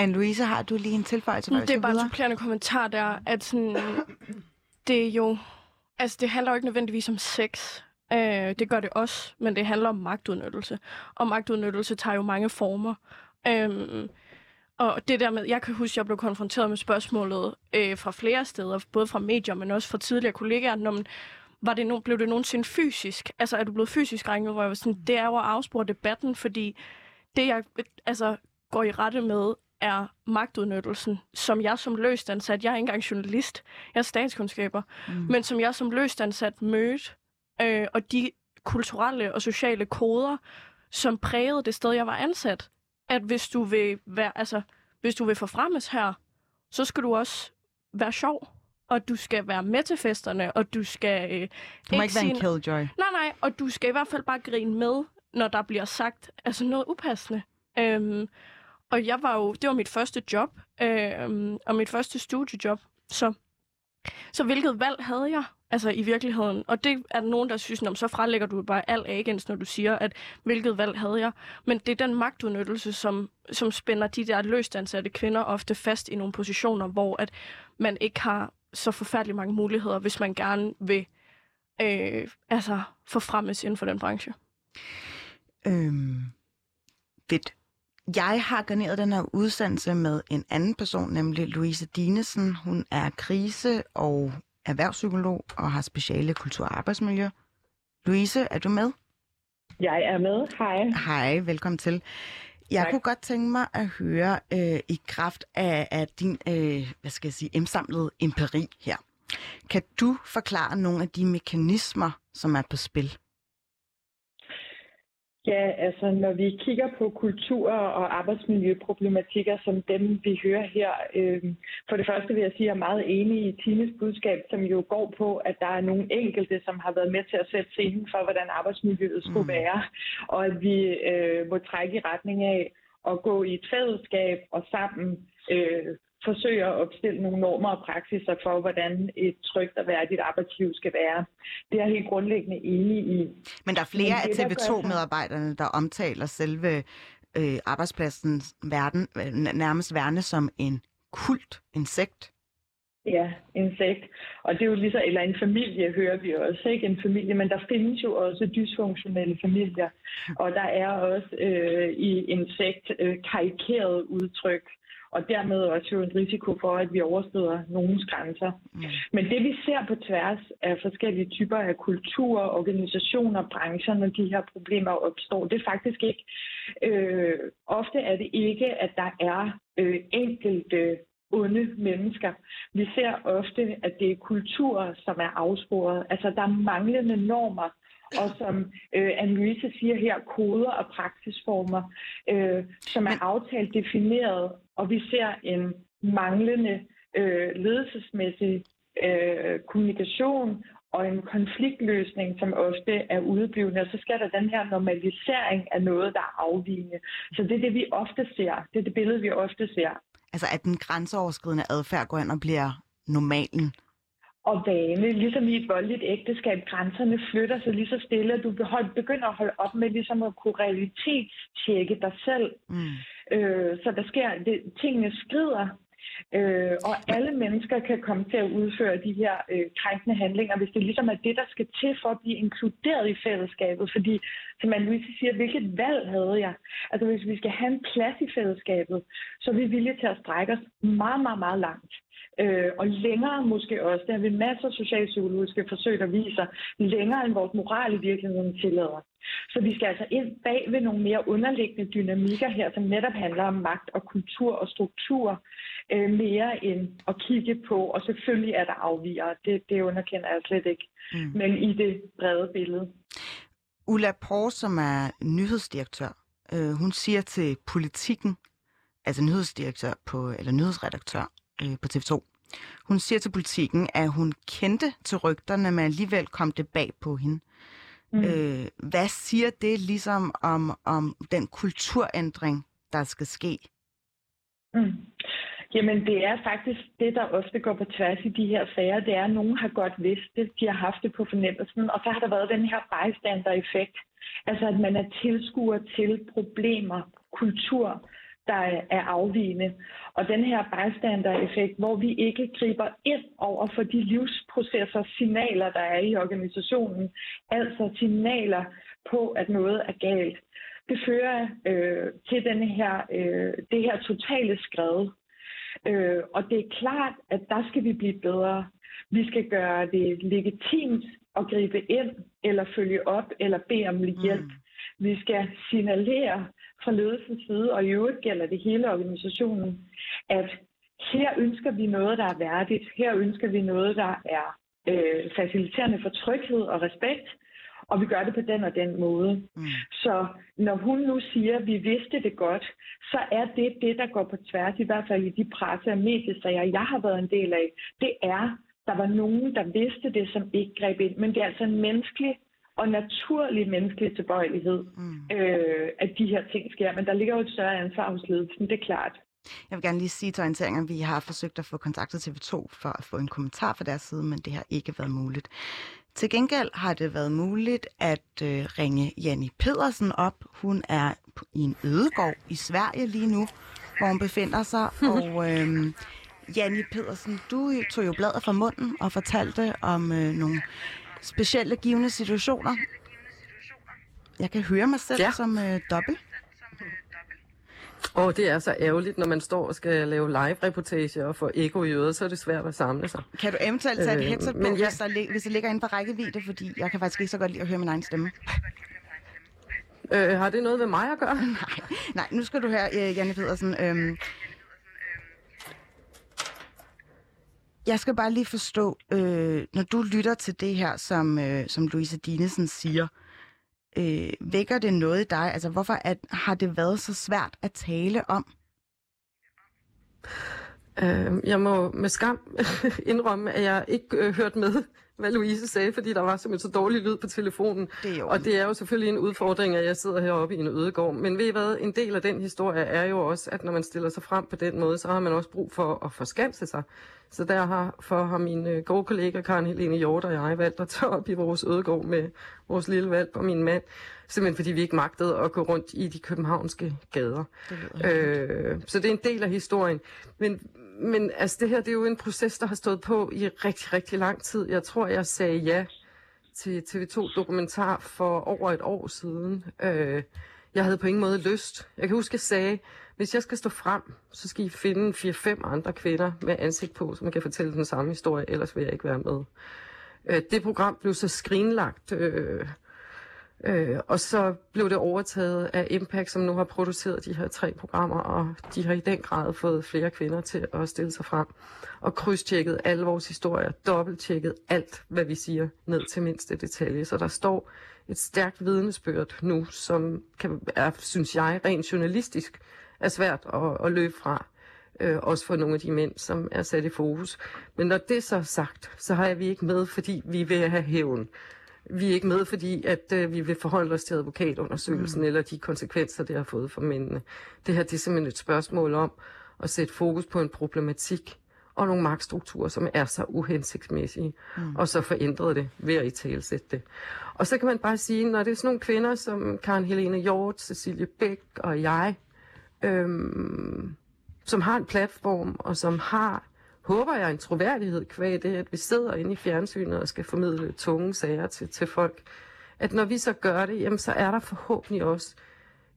Anne-Louise, har du lige en tilføjelse?
Det er bare en supplerende kommentar der, at sådan, det er jo, altså det handler jo ikke nødvendigvis om sex. Øh, det gør det også, men det handler om magtudnyttelse. Og magtudnyttelse tager jo mange former. Øh, og det der med, jeg kan huske, at jeg blev konfronteret med spørgsmålet øh, fra flere steder, både fra medier, men også fra tidligere kollegaer, når man, var det no, blev det nogensinde fysisk? Altså, er du blevet fysisk ringet? Hvor jeg var sådan, det er jo at afspore debatten, fordi det, jeg altså, går i rette med, er magtudnyttelsen, som jeg som løstansat, jeg er ikke engang journalist, jeg er statskundskaber, mm. men som jeg som løstansat mødte, øh, og de kulturelle og sociale koder, som prægede det sted, jeg var ansat, at hvis du vil være, altså, hvis du vil forfremmes her, så skal du også være sjov, og du skal være med til festerne, og du skal... Øh,
du må ikke, være en killjoy.
Nej, nej, og du skal i hvert fald bare grine med, når der bliver sagt altså noget upassende. Øhm, og jeg var jo, det var mit første job, øhm, og mit første studiejob, så, så hvilket valg havde jeg? Altså i virkeligheden. Og det er der nogen, der synes, om så frelægger du bare al agens, når du siger, at hvilket valg havde jeg. Men det er den magtudnyttelse, som, som spænder de der løst ansatte kvinder ofte fast i nogle positioner, hvor at man ikke har så forfærdeligt mange muligheder, hvis man gerne vil øh, altså forfremmes inden for den branche.
Øhm, fedt. Jeg har garneret den her udsendelse med en anden person, nemlig Louise Dinesen. Hun er krise- og erhvervspsykolog og har speciale kultur- og arbejdsmiljø. Louise, er du med?
Jeg er med. Hej.
Hej, velkommen til. Jeg tak. kunne godt tænke mig at høre øh, i kraft af, af din, øh, hvad skal jeg sige, indsamlede empiri her. Kan du forklare nogle af de mekanismer, som er på spil?
Ja, altså når vi kigger på kultur- og arbejdsmiljøproblematikker som dem, vi hører her, øh, for det første vil jeg sige, at jeg er meget enig i Tines budskab, som jo går på, at der er nogle enkelte, som har været med til at sætte scenen for, hvordan arbejdsmiljøet skulle mm. være, og at vi øh, må trække i retning af at gå i et fællesskab og sammen øh, forsøger at opstille nogle normer og praksiser for, hvordan et trygt og værdigt arbejdsliv skal være. Det er jeg helt grundlæggende enig i.
Men der er flere af TV2-medarbejderne, der omtaler selve øh, arbejdspladsens verden, øh, nærmest værne som en kult, en sekt.
Ja, en sekt. Og det er jo lige så, eller en familie hører vi også, ikke en familie, men der findes jo også dysfunktionelle familier. Og der er også øh, i en sekt øh, karikeret udtryk og dermed også jo en risiko for, at vi overskrider nogens grænser. Mm. Men det vi ser på tværs af forskellige typer af kulturer, organisationer, brancher, når de her problemer opstår, det er faktisk ikke, øh, ofte er det ikke, at der er øh, enkelte onde mennesker. Vi ser ofte, at det er kulturer, som er afsporet. Altså, der er manglende normer, og som øh, Anne-Louise siger her, koder og praksisformer, øh, som er aftalt defineret, og vi ser en manglende øh, ledelsesmæssig øh, kommunikation og en konfliktløsning, som ofte er udeblivende. Og så skal der den her normalisering af noget, der er afvigende. Så det er det, vi ofte ser. Det er det billede, vi ofte ser.
Altså at den grænseoverskridende adfærd går ind og bliver normalen
og vane. Ligesom i et voldeligt ægteskab, grænserne flytter sig lige så stille, at du begynder at holde op med ligesom at kunne realitetstjekke dig selv. Mm. Øh, så der sker, det, tingene skrider, øh, og alle mennesker kan komme til at udføre de her øh, krænkende handlinger, hvis det ligesom er det, der skal til for at blive inkluderet i fællesskabet. Fordi, som Anne-Louise siger, hvilket valg havde jeg? Altså, hvis vi skal have en plads i fællesskabet, så er vi villige til at strække os meget, meget, meget langt øh, og længere måske også. Der har vi masser af socialpsykologiske forsøg, der viser længere end vores moral i virkeligheden tillader. Så vi skal altså ind bag ved nogle mere underliggende dynamikker her, som netop handler om magt og kultur og struktur, øh, mere end at kigge på, og selvfølgelig er der afviger, det, det underkender jeg slet ikke, mm. men i det brede billede.
Ulla Pors, som er nyhedsdirektør, øh, hun siger til politikken, altså nyhedsdirektør på, eller nyhedsredaktør øh, på TV2. Hun siger til politikken, at hun kendte til rygterne, men alligevel kom det bag på hende. Mm. Øh, hvad siger det ligesom om, om den kulturændring, der skal ske?
Mm. Jamen, det er faktisk det, der ofte går på tværs i de her sager. Det er, at nogen har godt vidst det. De har haft det på fornemmelsen. Og så har der været den her bystander-effekt. Altså, at man er tilskuer til problemer, kultur, der er afvigende. Og den her bystander-effekt, hvor vi ikke griber ind over for de livsprocesser, signaler, der er i organisationen, altså signaler på, at noget er galt, det fører øh, til denne her, øh, det her totale skred. Øh, og det er klart, at der skal vi blive bedre. Vi skal gøre det legitimt at gribe ind, eller følge op, eller bede om hjælp. Mm. Vi skal signalere fra ledelsens side, og i øvrigt gælder det hele organisationen, at her ønsker vi noget, der er værdigt. Her ønsker vi noget, der er øh, faciliterende for tryghed og respekt og vi gør det på den og den måde. Mm. Så når hun nu siger, at vi vidste det godt, så er det det, der går på tværs, i hvert fald i de presse- og mediesager, jeg har været en del af. Det er, der var nogen, der vidste det, som ikke greb ind. Men det er altså en menneskelig og naturlig menneskelig tilbøjelighed, mm. øh, at de her ting sker. Men der ligger jo et større ansvar hos ledelsen, det er klart.
Jeg vil gerne lige sige til orienteringen, at vi har forsøgt at få kontaktet TV2 for at få en kommentar fra deres side, men det har ikke været muligt. Til gengæld har det været muligt at øh, ringe Janni Pedersen op. Hun er i en ødegård i Sverige lige nu, hvor hun befinder sig. og øh, Janni Pedersen, du tog jo bladet fra munden og fortalte om øh, nogle specielle givende situationer. Jeg kan høre mig selv ja. som øh, dobbelt.
Og det er så ærgerligt, når man står og skal lave live-reportage og få eko i øret, så er det svært at samle sig.
Kan du eventuelt tage et øh, headset på, men ja. hvis, der, hvis det ligger inden for rækkevidde, fordi jeg kan faktisk ikke så godt lide at høre min egen stemme.
Øh, har det noget med mig at gøre?
nej, nej, nu skal du høre, øh, Janne Pedersen. Øhm, jeg skal bare lige forstå, øh, når du lytter til det her, som, øh, som Louise Dinesen siger, øh, Øh, vækker det noget i dig? Altså, hvorfor at, har det været så svært at tale om?
Øh, jeg må med skam indrømme, at jeg ikke øh, hørt med, hvad Louise sagde, fordi der var simpelthen så dårlig lyd på telefonen. Det og det er jo selvfølgelig en udfordring, at jeg sidder heroppe i en ødegård. Men ved I hvad, en del af den historie er jo også, at når man stiller sig frem på den måde, så har man også brug for at forskanse sig. Så derfor har min øh, gode kollega Karen Helene Hjort og jeg valgt at tage op i vores ødegård med vores lille valg og min mand. Simpelthen fordi vi ikke magtede at gå rundt i de københavnske gader. Det øh, så det er en del af historien. Men, men altså, det her det er jo en proces, der har stået på i rigtig, rigtig lang tid. Jeg tror, jeg sagde ja til TV2 Dokumentar for over et år siden. Øh, jeg havde på ingen måde lyst. Jeg kan huske, jeg sagde, hvis jeg skal stå frem, så skal I finde 4-5 andre kvinder med ansigt på, som kan fortælle den samme historie, ellers vil jeg ikke være med. Øh, det program blev så skrinlagt, øh, øh, og så blev det overtaget af Impact, som nu har produceret de her tre programmer, og de har i den grad fået flere kvinder til at stille sig frem, og krydstjekket alle vores historier, dobbelttjekket alt, hvad vi siger, ned til mindste detalje. Så der står et stærkt vidnesbyrd nu, som kan, er, synes jeg, rent journalistisk er svært at, at løbe fra. Øh, også for nogle af de mænd, som er sat i fokus. Men når det så er sagt, så har jeg vi ikke med, fordi vi vil have hævn. Vi er ikke med, fordi at øh, vi vil forholde os til advokatundersøgelsen mm. eller de konsekvenser, det har fået for mændene. Det her det er simpelthen et spørgsmål om at sætte fokus på en problematik og nogle magtstrukturer, som er så uhensigtsmæssige, mm. og så forændrede det ved at i talsætte det. Og så kan man bare sige, når det er sådan nogle kvinder som Karen Helene Hjort, Cecilie Bæk og jeg, øhm, som har en platform, og som har, håber jeg, en troværdighed kvæg det, at vi sidder inde i fjernsynet og skal formidle tunge sager til, til folk. At når vi så gør det, jamen, så er der forhåbentlig også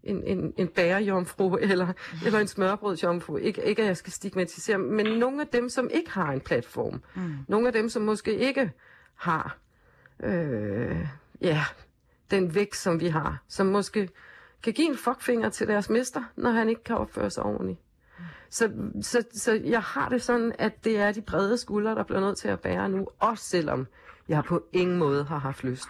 en, en, en bærejomfru eller, eller en smørbrødsjomfru. Ikke, ikke at jeg skal stigmatisere, men nogle af dem, som ikke har en platform. Mm. Nogle af dem, som måske ikke har øh, ja, den vækst, som vi har. Som måske kan give en fuckfinger til deres mester, når han ikke kan opføre sig ordentligt. Så, så, så jeg har det sådan, at det er de brede skuldre, der bliver nødt til at bære nu, også selvom jeg på ingen måde har haft lyst.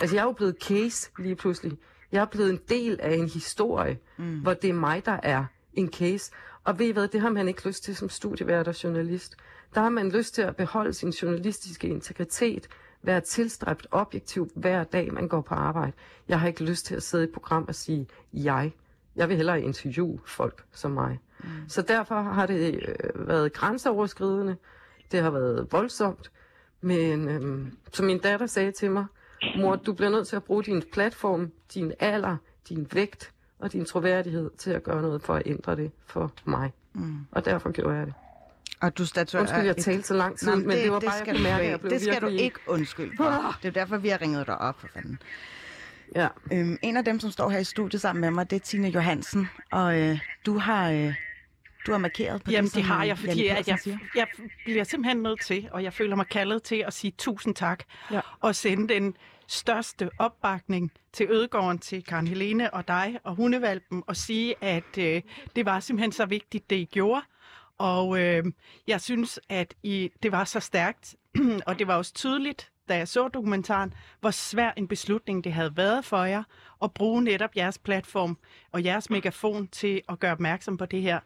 Altså jeg er jo blevet case lige pludselig. Jeg er blevet en del af en historie, mm. hvor det er mig, der er en case. Og ved I hvad, det har man ikke lyst til som studievært og journalist. Der har man lyst til at beholde sin journalistiske integritet, være tilstræbt objektiv hver dag, man går på arbejde. Jeg har ikke lyst til at sidde i et program og sige, jeg. Jeg vil hellere interviewe folk som mig. Mm. Så derfor har det øh, været grænseoverskridende. Det har været voldsomt. Men øh, som min datter sagde til mig, mor, du bliver nødt til at bruge din platform, din alder, din vægt og din troværdighed til at gøre noget for at ændre det for mig. Mm. Og derfor gjorde jeg det.
Og du statuerer
Undskyld, jeg talte så lang tid, Nå, men det, det var det bare,
skal jeg mærke, jeg blev Det skal virkelig... du ikke undskylde for. Det er derfor, vi har ringet dig op, for fanden. Ja. Øhm, en af dem, som står her i studiet sammen med mig, det er Tine Johansen. Og øh, du har... Øh, du har markeret på
Jamen,
det,
det har jeg, fordi at jeg, jeg bliver simpelthen nødt til, og jeg føler mig kaldet til at sige tusind tak, ja. og sende den største opbakning til Ødegården, til Karen Helene og dig og hundevalpen, og sige, at øh, det var simpelthen så vigtigt, det I gjorde. Og øh, jeg synes, at I, det var så stærkt, og det var også tydeligt, da jeg så dokumentaren, hvor svær en beslutning det havde været for jer at bruge netop jeres platform og jeres megafon til at gøre opmærksom på det her.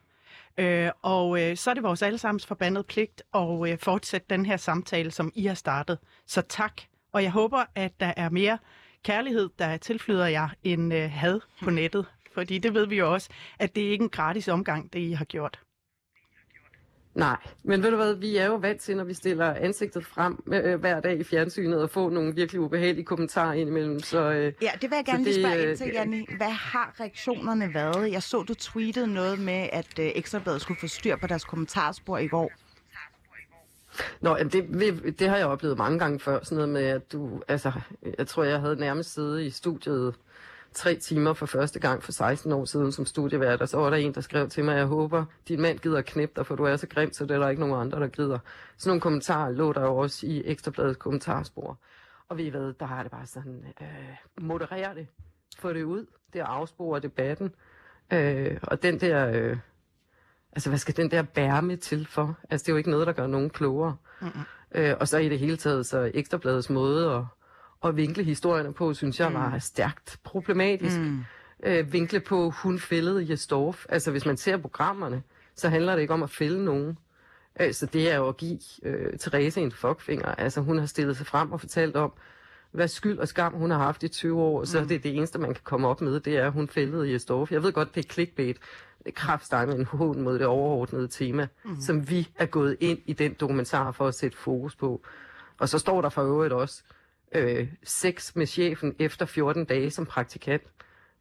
Øh, og øh, så er det vores allesammens forbandede pligt at øh, fortsætte den her samtale, som I har startet. Så tak, og jeg håber, at der er mere kærlighed, der tilflyder jer, end øh, had på nettet. Fordi det ved vi jo også, at det er ikke en gratis omgang, det I har gjort.
Nej, men ved du hvad, vi er jo vant til, når vi stiller ansigtet frem øh, hver dag i fjernsynet og få nogle virkelig ubehagelige kommentarer indimellem. Så, øh,
ja, det vil jeg gerne lige spørge ind til, øh, Janni. Hvad har reaktionerne været? Jeg så, du tweetede noget med, at øh, Ekstrabladet skulle få styr på deres kommentarspor i går.
Nå, jamen det, det har jeg oplevet mange gange før, sådan noget med, at du, altså, jeg tror, jeg havde nærmest siddet i studiet tre timer for første gang for 16 år siden som studievært, og så var der en, der skrev til mig, jeg håber, din mand gider knæppe dig, for du er så grim, så det er der ikke nogen andre, der gider. Sådan nogle kommentarer lå der jo også i Ekstrabladets kommentarspor. Og vi ved, der har det bare sådan, øh, moderere det, få det ud, det afspore debatten, øh, og den der, øh, altså hvad skal den der bære med til for? Altså det er jo ikke noget, der gør nogen klogere. Mm-hmm. Øh, og så i det hele taget, så Ekstrabladets måde at at vinkle historierne på, synes jeg var mm. stærkt problematisk. Mm. Øh, vinkle på, hun fældede Jesdorf. Altså, hvis man ser programmerne, så handler det ikke om at fælde nogen. Øh, så det er jo at give øh, Therese en fuckfinger. Altså, hun har stillet sig frem og fortalt om, hvad skyld og skam hun har haft i 20 år, mm. så det er det eneste, man kan komme op med, det er, at hun fældede Jesdorf. Jeg ved godt, det er clickbait. Det er kraftsteg med en hånd mod det overordnede tema, mm. som vi er gået ind i den dokumentar for at sætte fokus på. Og så står der for øvrigt også, øh, sex med chefen efter 14 dage som praktikant.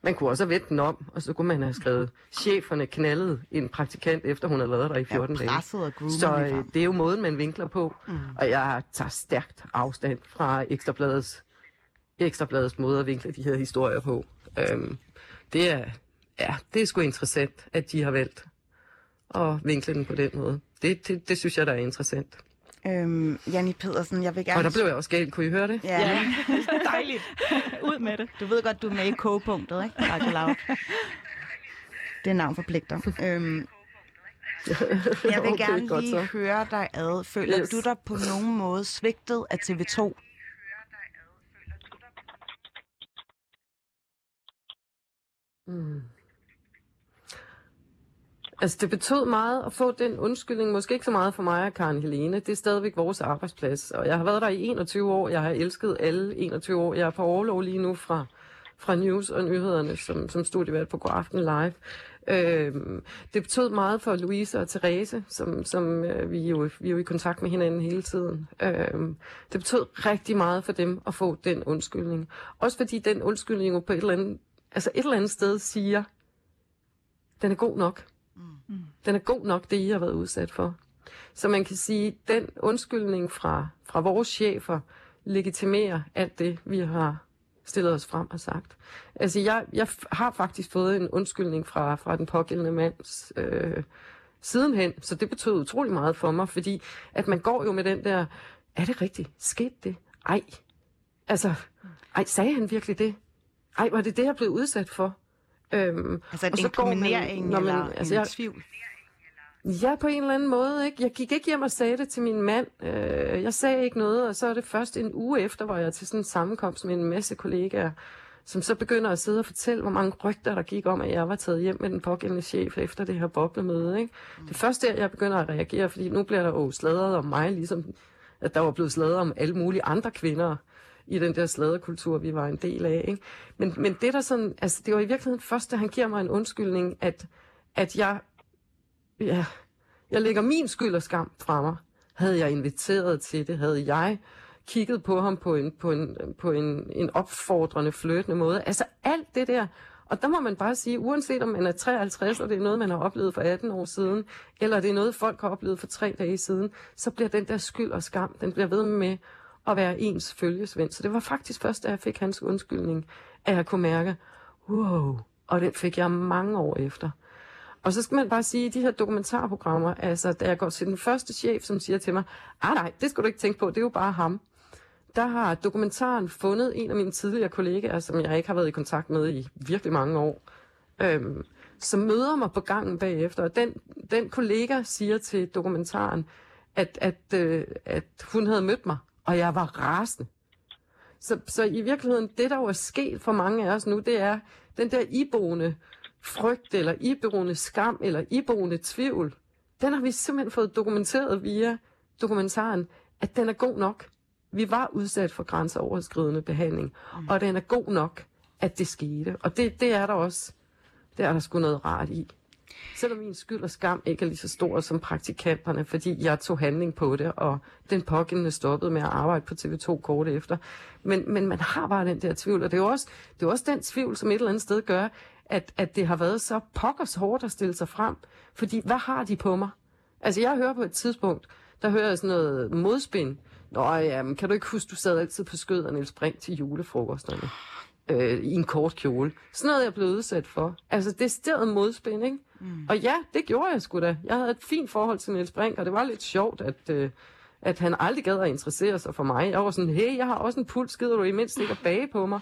Man kunne også have vendt den om, og så kunne man have skrevet, cheferne knaldede en praktikant, efter hun havde været der i 14 ja, dage. Så øh, det er jo måden, man vinkler på. Mm. Og jeg tager stærkt afstand fra Ekstrabladets, Ekstrabladets måde at vinkle de her historier på. Øhm, det, er, ja, det er sgu interessant, at de har valgt at vinkle den på den måde. Det, det, det synes jeg, der er interessant.
Øhm, Janni Pedersen, jeg vil gerne...
Og der blev jeg også galt. Kunne I høre det?
Ja. ja. Dejligt. Ud med det.
Du ved godt, du er med i kogepunktet, ikke? Radio Loud. Det er navn for pligter. øhm, jeg vil okay, gerne lige godt, høre dig ad. Føler yes. du dig på nogen måde svigtet af TV2?
Mm. Altså, det betød meget at få den undskyldning. Måske ikke så meget for mig og Karen Helene. Det er stadigvæk vores arbejdsplads. Og jeg har været der i 21 år. Jeg har elsket alle 21 år. Jeg er på overlov lige nu fra, fra News og Nyhederne, som, som studievært på Godaften Live. Øh, det betød meget for Louise og Therese, som, som øh, vi, jo, vi er jo i kontakt med hinanden hele tiden. Øh, det betød rigtig meget for dem at få den undskyldning. Også fordi den undskyldning jo på et eller andet, altså et eller andet sted siger, den er god nok. Mm. Den er god nok, det I har været udsat for. Så man kan sige, den undskyldning fra, fra vores chefer legitimerer alt det, vi har stillet os frem og sagt. Altså, jeg, jeg har faktisk fået en undskyldning fra, fra den pågældende mands øh, sidenhen, så det betød utrolig meget for mig, fordi at man går jo med den der, er det rigtigt? Skete det? Ej. Altså, ej, sagde han virkelig det? Ej, var det det, jeg blev udsat for?
Øhm, altså en inkriminering man, eller man, altså, en jeg, tvivl?
Ja, på en eller anden måde. Ikke? Jeg gik ikke hjem og sagde det til min mand. Øh, jeg sagde ikke noget, og så er det først en uge efter, hvor jeg til sådan en sammenkomst med en masse kollegaer, som så begynder at sidde og fortælle, hvor mange rygter der gik om, at jeg var taget hjem med den pågældende chef efter det her boblemøde. Ikke? Mm. Det første er, jeg begynder at reagere, fordi nu bliver der jo sladret om mig, ligesom at der var blevet sladret om alle mulige andre kvinder i den der sladerkultur, vi var en del af. Ikke? Men, men det der sådan, altså det var i virkeligheden først, da han giver mig en undskyldning, at, at jeg, ja, jeg lægger min skyld og skam fra mig. Havde jeg inviteret til det, havde jeg kigget på ham på en, på en, på en, en opfordrende, fløtende måde. Altså alt det der. Og der må man bare sige, uanset om man er 53, og det er noget, man har oplevet for 18 år siden, eller det er noget, folk har oplevet for tre dage siden, så bliver den der skyld og skam, den bliver ved med at være ens følgesvend. Så det var faktisk først, da jeg fik hans undskyldning, at jeg kunne mærke, wow, og den fik jeg mange år efter. Og så skal man bare sige, at de her dokumentarprogrammer, altså da jeg går til den første chef, som siger til mig, ah nej, det skulle du ikke tænke på, det er jo bare ham. Der har dokumentaren fundet en af mine tidligere kollegaer, som jeg ikke har været i kontakt med i virkelig mange år, øhm, som møder mig på gangen bagefter. Og den, den kollega siger til dokumentaren, at, at, øh, at hun havde mødt mig, og jeg var rasende. Så, så i virkeligheden, det der jo er sket for mange af os nu, det er den der iboende frygt, eller iboende skam, eller iboende tvivl, den har vi simpelthen fået dokumenteret via dokumentaren, at den er god nok. Vi var udsat for grænseoverskridende behandling, mm. og den er god nok, at det skete. Og det, det er der også, det er der sgu noget rart i. Selvom min skyld og skam ikke er lige så stor som praktikanterne, fordi jeg tog handling på det, og den pågældende stoppede med at arbejde på TV2 kort efter. Men, men man har bare den der tvivl, og det er, også, det er også den tvivl, som et eller andet sted gør, at, at det har været så pokkers hårdt at stille sig frem. Fordi hvad har de på mig? Altså jeg hører på et tidspunkt, der hører jeg sådan noget modspind. Nå ja, men kan du ikke huske, du sad altid på skød af Niels Brink til julefrokosterne? Øh, I en kort kjole. Sådan noget er blevet udsat for. Altså det er modspind, ikke? Mm. Og ja, det gjorde jeg sgu da. Jeg havde et fint forhold til Niels Brink, og det var lidt sjovt, at, øh, at han aldrig gad at interessere sig for mig. Jeg var sådan, hey, jeg har også en puls, gider du imens ikke at bage på mig?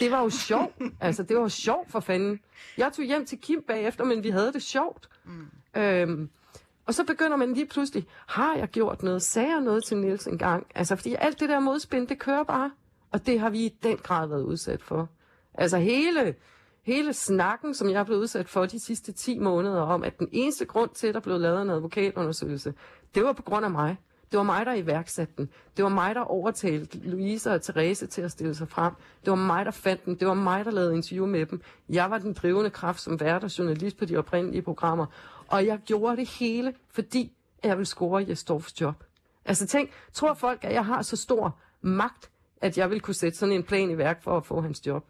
Det var jo sjovt. Altså, det var sjovt for fanden. Jeg tog hjem til Kim bagefter, men vi havde det sjovt. Mm. Øhm, og så begynder man lige pludselig, har jeg gjort noget? Sagde jeg noget til Nils engang? Altså, fordi alt det der modspind, det kører bare. Og det har vi i den grad været udsat for. Altså hele, hele snakken, som jeg er blevet udsat for de sidste 10 måneder, om at den eneste grund til, at der blev lavet en advokatundersøgelse, det var på grund af mig. Det var mig, der iværksatte den. Det var mig, der overtalte Louise og Therese til at stille sig frem. Det var mig, der fandt den. Det var mig, der lavede interview med dem. Jeg var den drivende kraft som vært og journalist på de oprindelige programmer. Og jeg gjorde det hele, fordi jeg ville score Jesdorfs job. Altså tænk, tror folk, at jeg har så stor magt, at jeg vil kunne sætte sådan en plan i værk for at få hans job?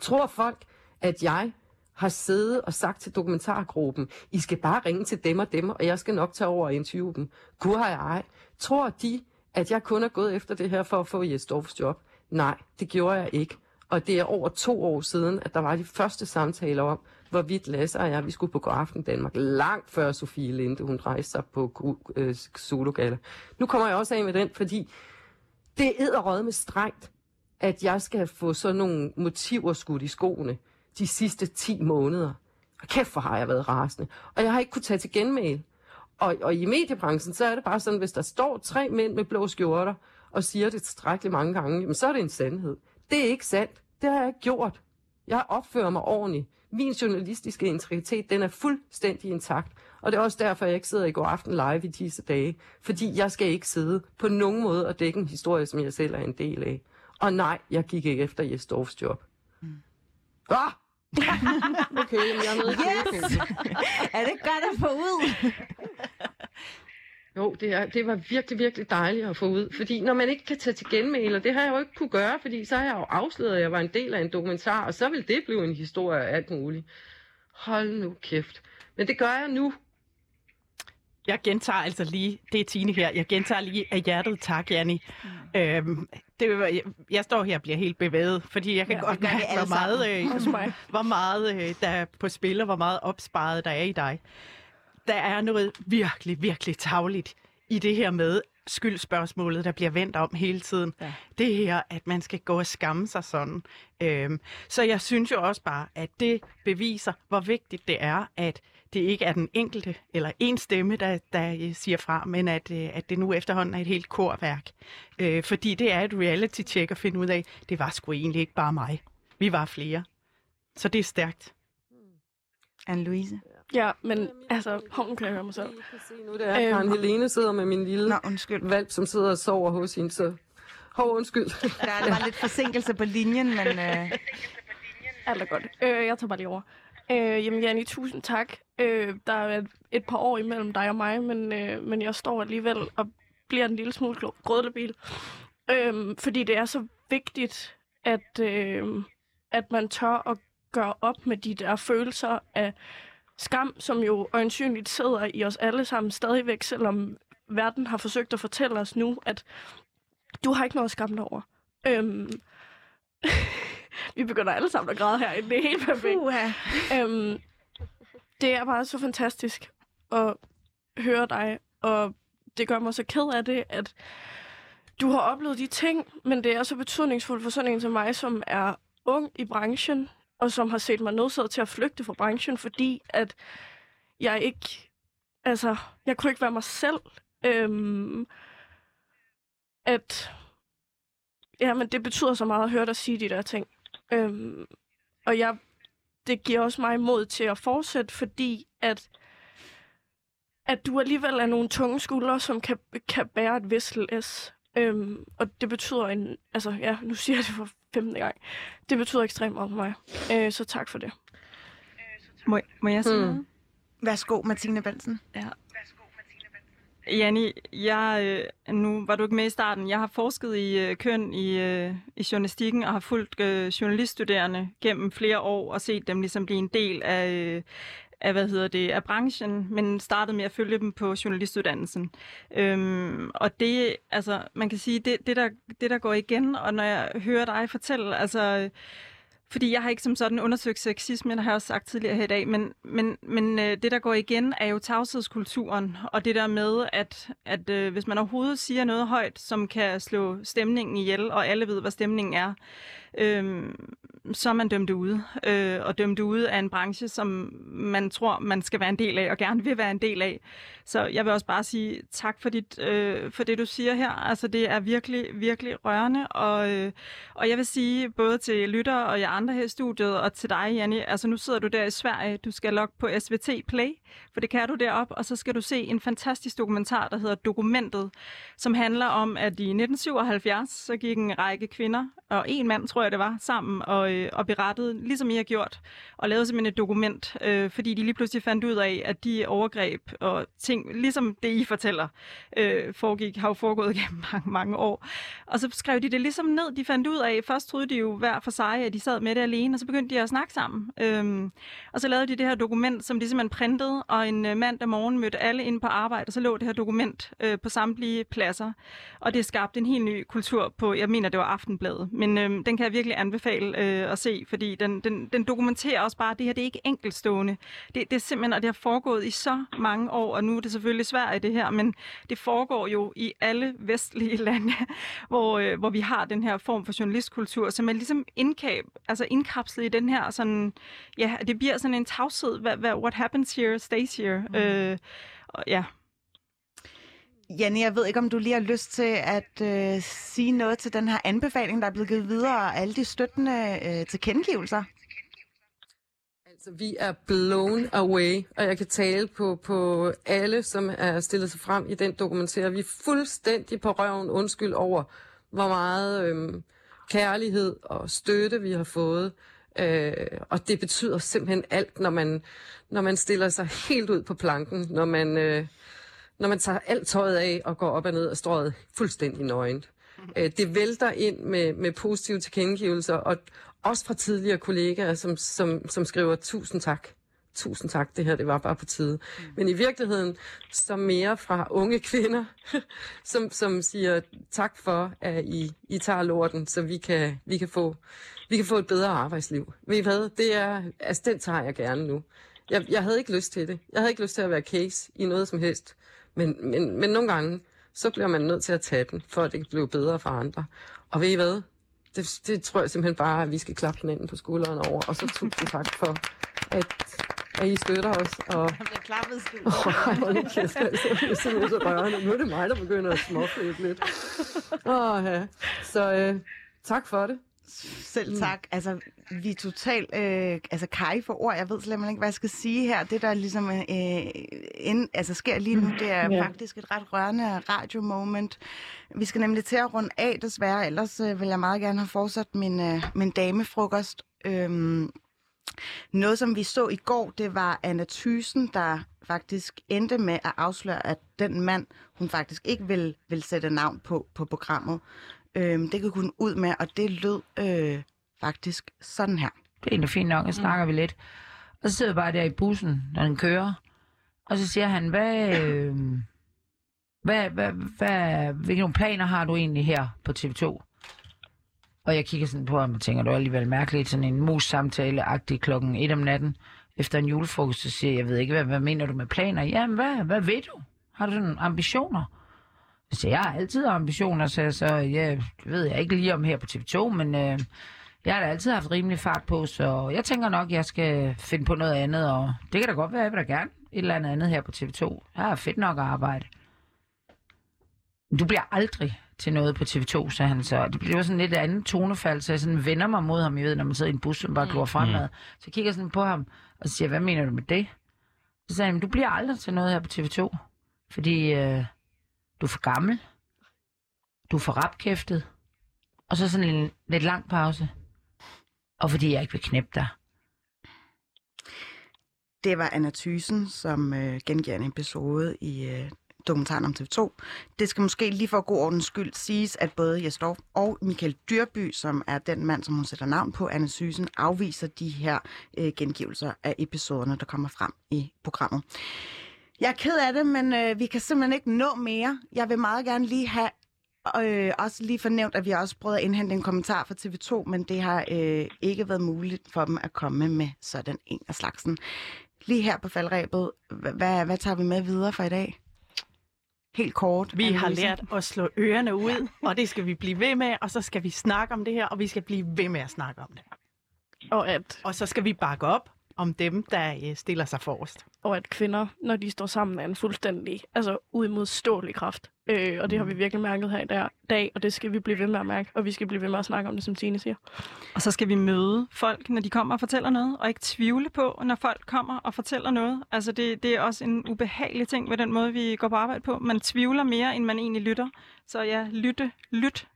Tror folk, at jeg har siddet og sagt til dokumentargruppen, I skal bare ringe til dem og dem, og jeg skal nok tage over og interviewe dem. Gud har jeg ej. Tror de, at jeg kun er gået efter det her for at få Jes Dorfs job? Nej, det gjorde jeg ikke. Og det er over to år siden, at der var de første samtaler om, hvorvidt Lasse og jeg, vi skulle på God Aften Danmark, langt før Sofie Linde, hun rejste sig på øh, Sologala. Nu kommer jeg også af med den, fordi det er med strengt, at jeg skal få sådan nogle motiver skudt i skoene de sidste 10 måneder. Og kæft, hvor har jeg været rasende. Og jeg har ikke kunne tage til genmail. Og, og i mediebranchen, så er det bare sådan, hvis der står tre mænd med blå skjorter, og siger det tilstrækkeligt mange gange, jamen så er det en sandhed. Det er ikke sandt. Det har jeg ikke gjort. Jeg opfører mig ordentligt. Min journalistiske integritet, den er fuldstændig intakt. Og det er også derfor, jeg ikke sidder i går aften live i disse dage. Fordi jeg skal ikke sidde på nogen måde og dække en historie, som jeg selv er en del af. Og nej, jeg gik ikke efter Jes Dorfs job. Mm. Ah! Okay, jeg er med
yes! er det godt at få ud?
Jo, det, er, det var virkelig, virkelig dejligt at få ud. Fordi når man ikke kan tage til genmail, og det har jeg jo ikke kunne gøre, fordi så har jeg jo afsløret, at jeg var en del af en dokumentar, og så vil det blive en historie af alt muligt. Hold nu kæft. Men det gør jeg nu.
Jeg gentager altså lige, det er Tine her, jeg gentager lige af hjertet tak, Janni. Mm. Øhm, det, jeg, jeg står her og bliver helt bevæget, fordi jeg kan ja, godt mærke, hvor meget, øh, hvor meget øh, der er på spil, og hvor meget opsparet der er i dig. Der er noget virkelig, virkelig tavligt i det her med skyldspørgsmålet, der bliver vendt om hele tiden. Ja. Det her, at man skal gå og skamme sig sådan. Øhm, så jeg synes jo også bare, at det beviser, hvor vigtigt det er, at det ikke er den enkelte eller en stemme, der, der øh, siger fra, men at, øh, at det nu efterhånden er et helt korværk. Øh, fordi det er et reality-check at finde ud af, det var sgu egentlig ikke bare mig. Vi var flere. Så det er stærkt.
Anne-Louise?
Ja, men altså, hun kan jeg høre mig selv.
Se nu, det er, øhm, Karen Helene sidder med min lille
Nå, undskyld.
valp, som sidder og sover hos hende, så hov, undskyld.
Der er bare lidt forsinkelse på linjen, men... Øh...
Alt er godt. Øh, jeg tager bare lige over. Øh, jamen, Janni, tusind tak. Øh, der er et, et par år imellem dig og mig, men, øh, men jeg står alligevel og bliver en lille smule grødlebil. Øh, fordi det er så vigtigt, at, øh, at man tør at gøre op med de der følelser af skam, som jo øjensynligt sidder i os alle sammen stadigvæk, selvom verden har forsøgt at fortælle os nu, at du har ikke noget dig over. Øhm, vi begynder alle sammen at græde herinde. Det er helt perfekt. Uh-huh. Øhm, det er bare så fantastisk at høre dig, og det gør mig så ked af det, at du har oplevet de ting, men det er så betydningsfuldt for sådan en som mig, som er ung i branchen, og som har set mig nødsaget til at flygte fra branchen, fordi at jeg ikke, altså, jeg kunne ikke være mig selv. Øhm, at, ja, men det betyder så meget at høre dig sige de der ting. Øhm, og jeg, det giver også mig mod til at fortsætte, fordi at, at du alligevel er nogle tunge skuldre, som kan, kan bære et vissel S. Øhm, og det betyder en, altså ja, nu siger jeg det for femte gang. Det betyder ekstremt meget for mig. Øh, så tak for det.
Må, må jeg sige hmm.
Værsgo, Martine Bensen.
Ja. Janni, jeg, øh, nu var du ikke med i starten. Jeg har forsket i øh, køn i, øh, i journalistikken og har fulgt øh, journaliststuderende gennem flere år og set dem ligesom blive en del af, øh, af, hvad hedder det, af branchen, men startede med at følge dem på journalistuddannelsen. Øhm, og det, altså, man kan sige, det, det, der, det der går igen, og når jeg hører dig fortælle, altså, fordi jeg har ikke som sådan undersøgt sexisme, det har jeg også sagt tidligere her i dag, men, men, men øh, det, der går igen, er jo tavshedskulturen, og det der med, at, at øh, hvis man overhovedet siger noget højt, som kan slå stemningen ihjel, og alle ved, hvad stemningen er, øh, så er man dømt ude. Øh, og dømt ude af en branche, som man tror, man skal være en del af, og gerne vil være en del af. Så jeg vil også bare sige tak for, dit, øh, for det, du siger her. Altså, det er virkelig, virkelig rørende. Og, øh, og jeg vil sige både til lytter og jer andre her i studiet, og til dig, Janni, altså nu sidder du der i Sverige, du skal logge på SVT Play, for det kan du derop, og så skal du se en fantastisk dokumentar, der hedder Dokumentet, som handler om, at i 1977, så gik en række kvinder, og en mand, tror jeg det var, sammen og, øh, og berettede, ligesom I har gjort, og lavede simpelthen et dokument, øh, fordi de lige pludselig fandt ud af, at de overgreb og ting, ligesom det I fortæller, øh, foregik, har jo foregået gennem mange, mange år. Og så skrev de det ligesom ned, de fandt ud af, først troede de jo hver for sig, at de sad med det alene, og så begyndte de at snakke sammen. Øh, og så lavede de det her dokument, som de simpelthen printede, og en øh, mandag morgen mødte alle ind på arbejde, og så lå det her dokument øh, på samtlige pladser. Og det skabte en helt ny kultur på, jeg mener, det var Aftenbladet, men øh, den kan jeg virkelig anbefale øh, at se, fordi den, den, den dokumenterer også bare, at det her det er ikke enkeltstående. Det, det er simpelthen, og det har foregået i så mange år, og nu er det selvfølgelig svært i det her, men det foregår jo i alle vestlige lande, hvor, øh, hvor vi har den her form for journalistkultur, som er ligesom indkab, altså indkapslet i den her sådan, ja, det bliver sådan en tavshed, hvad, hvad, what happens here stays here. Mm. Øh, og, ja.
Janne, jeg ved ikke, om du lige har lyst til at øh, sige noget til den her anbefaling, der er blevet givet videre, og alle de støttende øh, tilkendegivelser.
Altså, vi er blown away, og jeg kan tale på, på alle, som er stillet sig frem i den dokumentar. Vi er fuldstændig på røven undskyld over, hvor meget øh, kærlighed og støtte vi har fået. Øh, og det betyder simpelthen alt, når man, når man stiller sig helt ud på planken, når man, øh, når man tager alt tøjet af og går op og ned og strøget fuldstændig nøgent. Øh, det vælter ind med, med positive tilkendegivelser, og også fra tidligere kollegaer, som, som, som skriver tusind tak. Tusind tak, det her det var bare på tide. Mm. Men i virkeligheden, så mere fra unge kvinder, som, som siger tak for, at I, I tager lorten, så vi kan, vi kan få vi kan få et bedre arbejdsliv. Ved I hvad? Det er, altså, den tager jeg gerne nu. Jeg, jeg havde ikke lyst til det. Jeg havde ikke lyst til at være case i noget som helst. Men, men, men nogle gange, så bliver man nødt til at tage den, for at det kan blive bedre for andre. Og ved I hvad? Det, det tror jeg simpelthen bare, at vi skal klappe hinanden på skulderen over. Og så tusind tak for, at, at I støtter os. Og...
Jeg bliver klappet
skulderen. Åh, oh, kæft, altså. Det er simpelthen så rørende. Nu er det mig, der begynder at småflæbe lidt. Åh, ja. Så øh, tak for det.
Selv mm. tak. Mm. Altså, vi er totalt øh, altså, kaj for ord. Jeg ved slet ikke, hvad jeg skal sige her. Det, der ligesom øh, ind, altså, sker lige nu, det er ja. faktisk et ret rørende radiomoment. Vi skal nemlig til at runde af, desværre. Ellers øh, vil jeg meget gerne have fortsat min, øh, min damefrokost. Øhm, noget, som vi så i går, det var Anna Thysen, der faktisk endte med at afsløre, at den mand, hun faktisk ikke vil, vil sætte navn på på programmet, øh, det kan hun ud med, og det lød øh, faktisk sådan her.
Det er egentlig fint nok, at snakker mm. vi lidt. Og så sidder jeg bare der i bussen, når den kører, og så siger han, hvad, øh, hvad, hvad, hvad, hvilke planer har du egentlig her på TV2? Og jeg kigger sådan på ham og tænker, det er alligevel mærkeligt, sådan en mus-samtale-agtig klokken 1 om natten efter en julefrokost, så siger jeg, jeg ved ikke, hvad, hvad mener du med planer? Jamen, hvad, hvad ved du? Har du sådan ambitioner? Så jeg, har altid ambitioner, så, så det ved jeg ikke lige om her på TV2, men øh, jeg har da altid haft rimelig fart på, så jeg tænker nok, jeg skal finde på noget andet, og det kan da godt være, jeg vil da gerne et eller andet andet her på TV2. Jeg har fedt nok at arbejde. Du bliver aldrig til noget på TV2, sagde han så. Det var sådan lidt andet tonefald, så jeg sådan vender mig mod ham, jeg ved, når man sidder i en bus, som bare glor fremad. Mm. Så kigger jeg sådan på ham, og siger, hvad mener du med det? Så sagde han, du bliver aldrig til noget her på TV2, fordi øh, du er for gammel, du er for rapkæftet, og så sådan en lidt lang pause, og fordi jeg ikke vil knæppe dig.
Det var Anna Thysen, som øh, gengiver en episode i øh, dokumentaren om TV2. Det skal måske lige for god ordens skyld siges, at både Jesdorf og Michael Dyrby, som er den mand, som hun sætter navn på, Anne Sysen, afviser de her øh, gengivelser af episoderne, der kommer frem i programmet. Jeg er ked af det, men øh, vi kan simpelthen ikke nå mere. Jeg vil meget gerne lige have øh, også lige fornævnt, at vi har også prøvet at indhente en kommentar fra TV2, men det har øh, ikke været muligt for dem at komme med sådan en af slagsen. Lige her på faldrebet, hvad, hvad tager vi med videre for i dag? Helt kort.
Vi har lært at slå ørerne ud, og det skal vi blive ved med, og så skal vi snakke om det her, og vi skal blive ved med at snakke om det. Og, at... og så skal vi bakke op om dem, der øh, stiller sig forrest.
Og at kvinder, når de står sammen, er en fuldstændig altså, uimodståelig kraft. Øh, og det har vi mm. virkelig mærket her i der, dag, og det skal vi blive ved med at mærke, og vi skal blive ved med at snakke om det, som Tine siger.
Og så skal vi møde folk, når de kommer og fortæller noget, og ikke tvivle på, når folk kommer og fortæller noget. Altså det, det er også en ubehagelig ting ved den måde, vi går på arbejde på. Man tvivler mere, end man egentlig lytter. Så ja, lytte, lyt,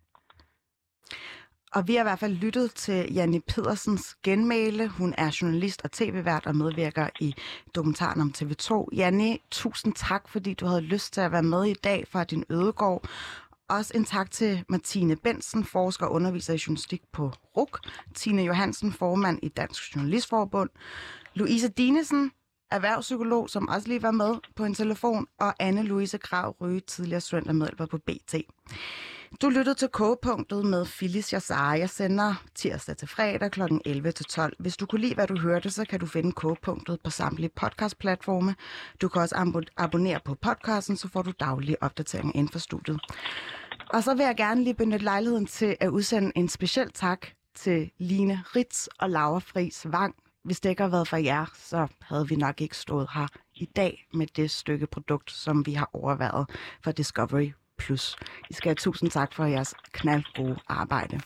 og vi har i hvert fald lyttet til Janne Pedersens genmale. Hun er journalist og tv-vært og medvirker i dokumentaren om TV2. Janne, tusind tak, fordi du havde lyst til at være med i dag fra din ødegård. Også en tak til Martine Bensen, forsker og underviser i journalistik på RUK. Tine Johansen, formand i Dansk Journalistforbund. Louise Dinesen, erhvervspsykolog, som også lige var med på en telefon. Og Anne-Louise Grav Røge, tidligere studentermedhjælper på BT. Du lyttede til Kogepunktet med Phyllis Jassar. Jeg sender tirsdag til fredag kl. 11 til 12. Hvis du kunne lide, hvad du hørte, så kan du finde Kogepunktet på samtlige podcastplatforme. Du kan også abonnere på podcasten, så får du daglige opdateringer inden for studiet. Og så vil jeg gerne lige benytte lejligheden til at udsende en speciel tak til Line Ritz og Laura Friis Vang. Hvis det ikke har været for jer, så havde vi nok ikke stået her i dag med det stykke produkt, som vi har overvejet for Discovery plus. I skal have tusind tak for jeres knaldgode arbejde.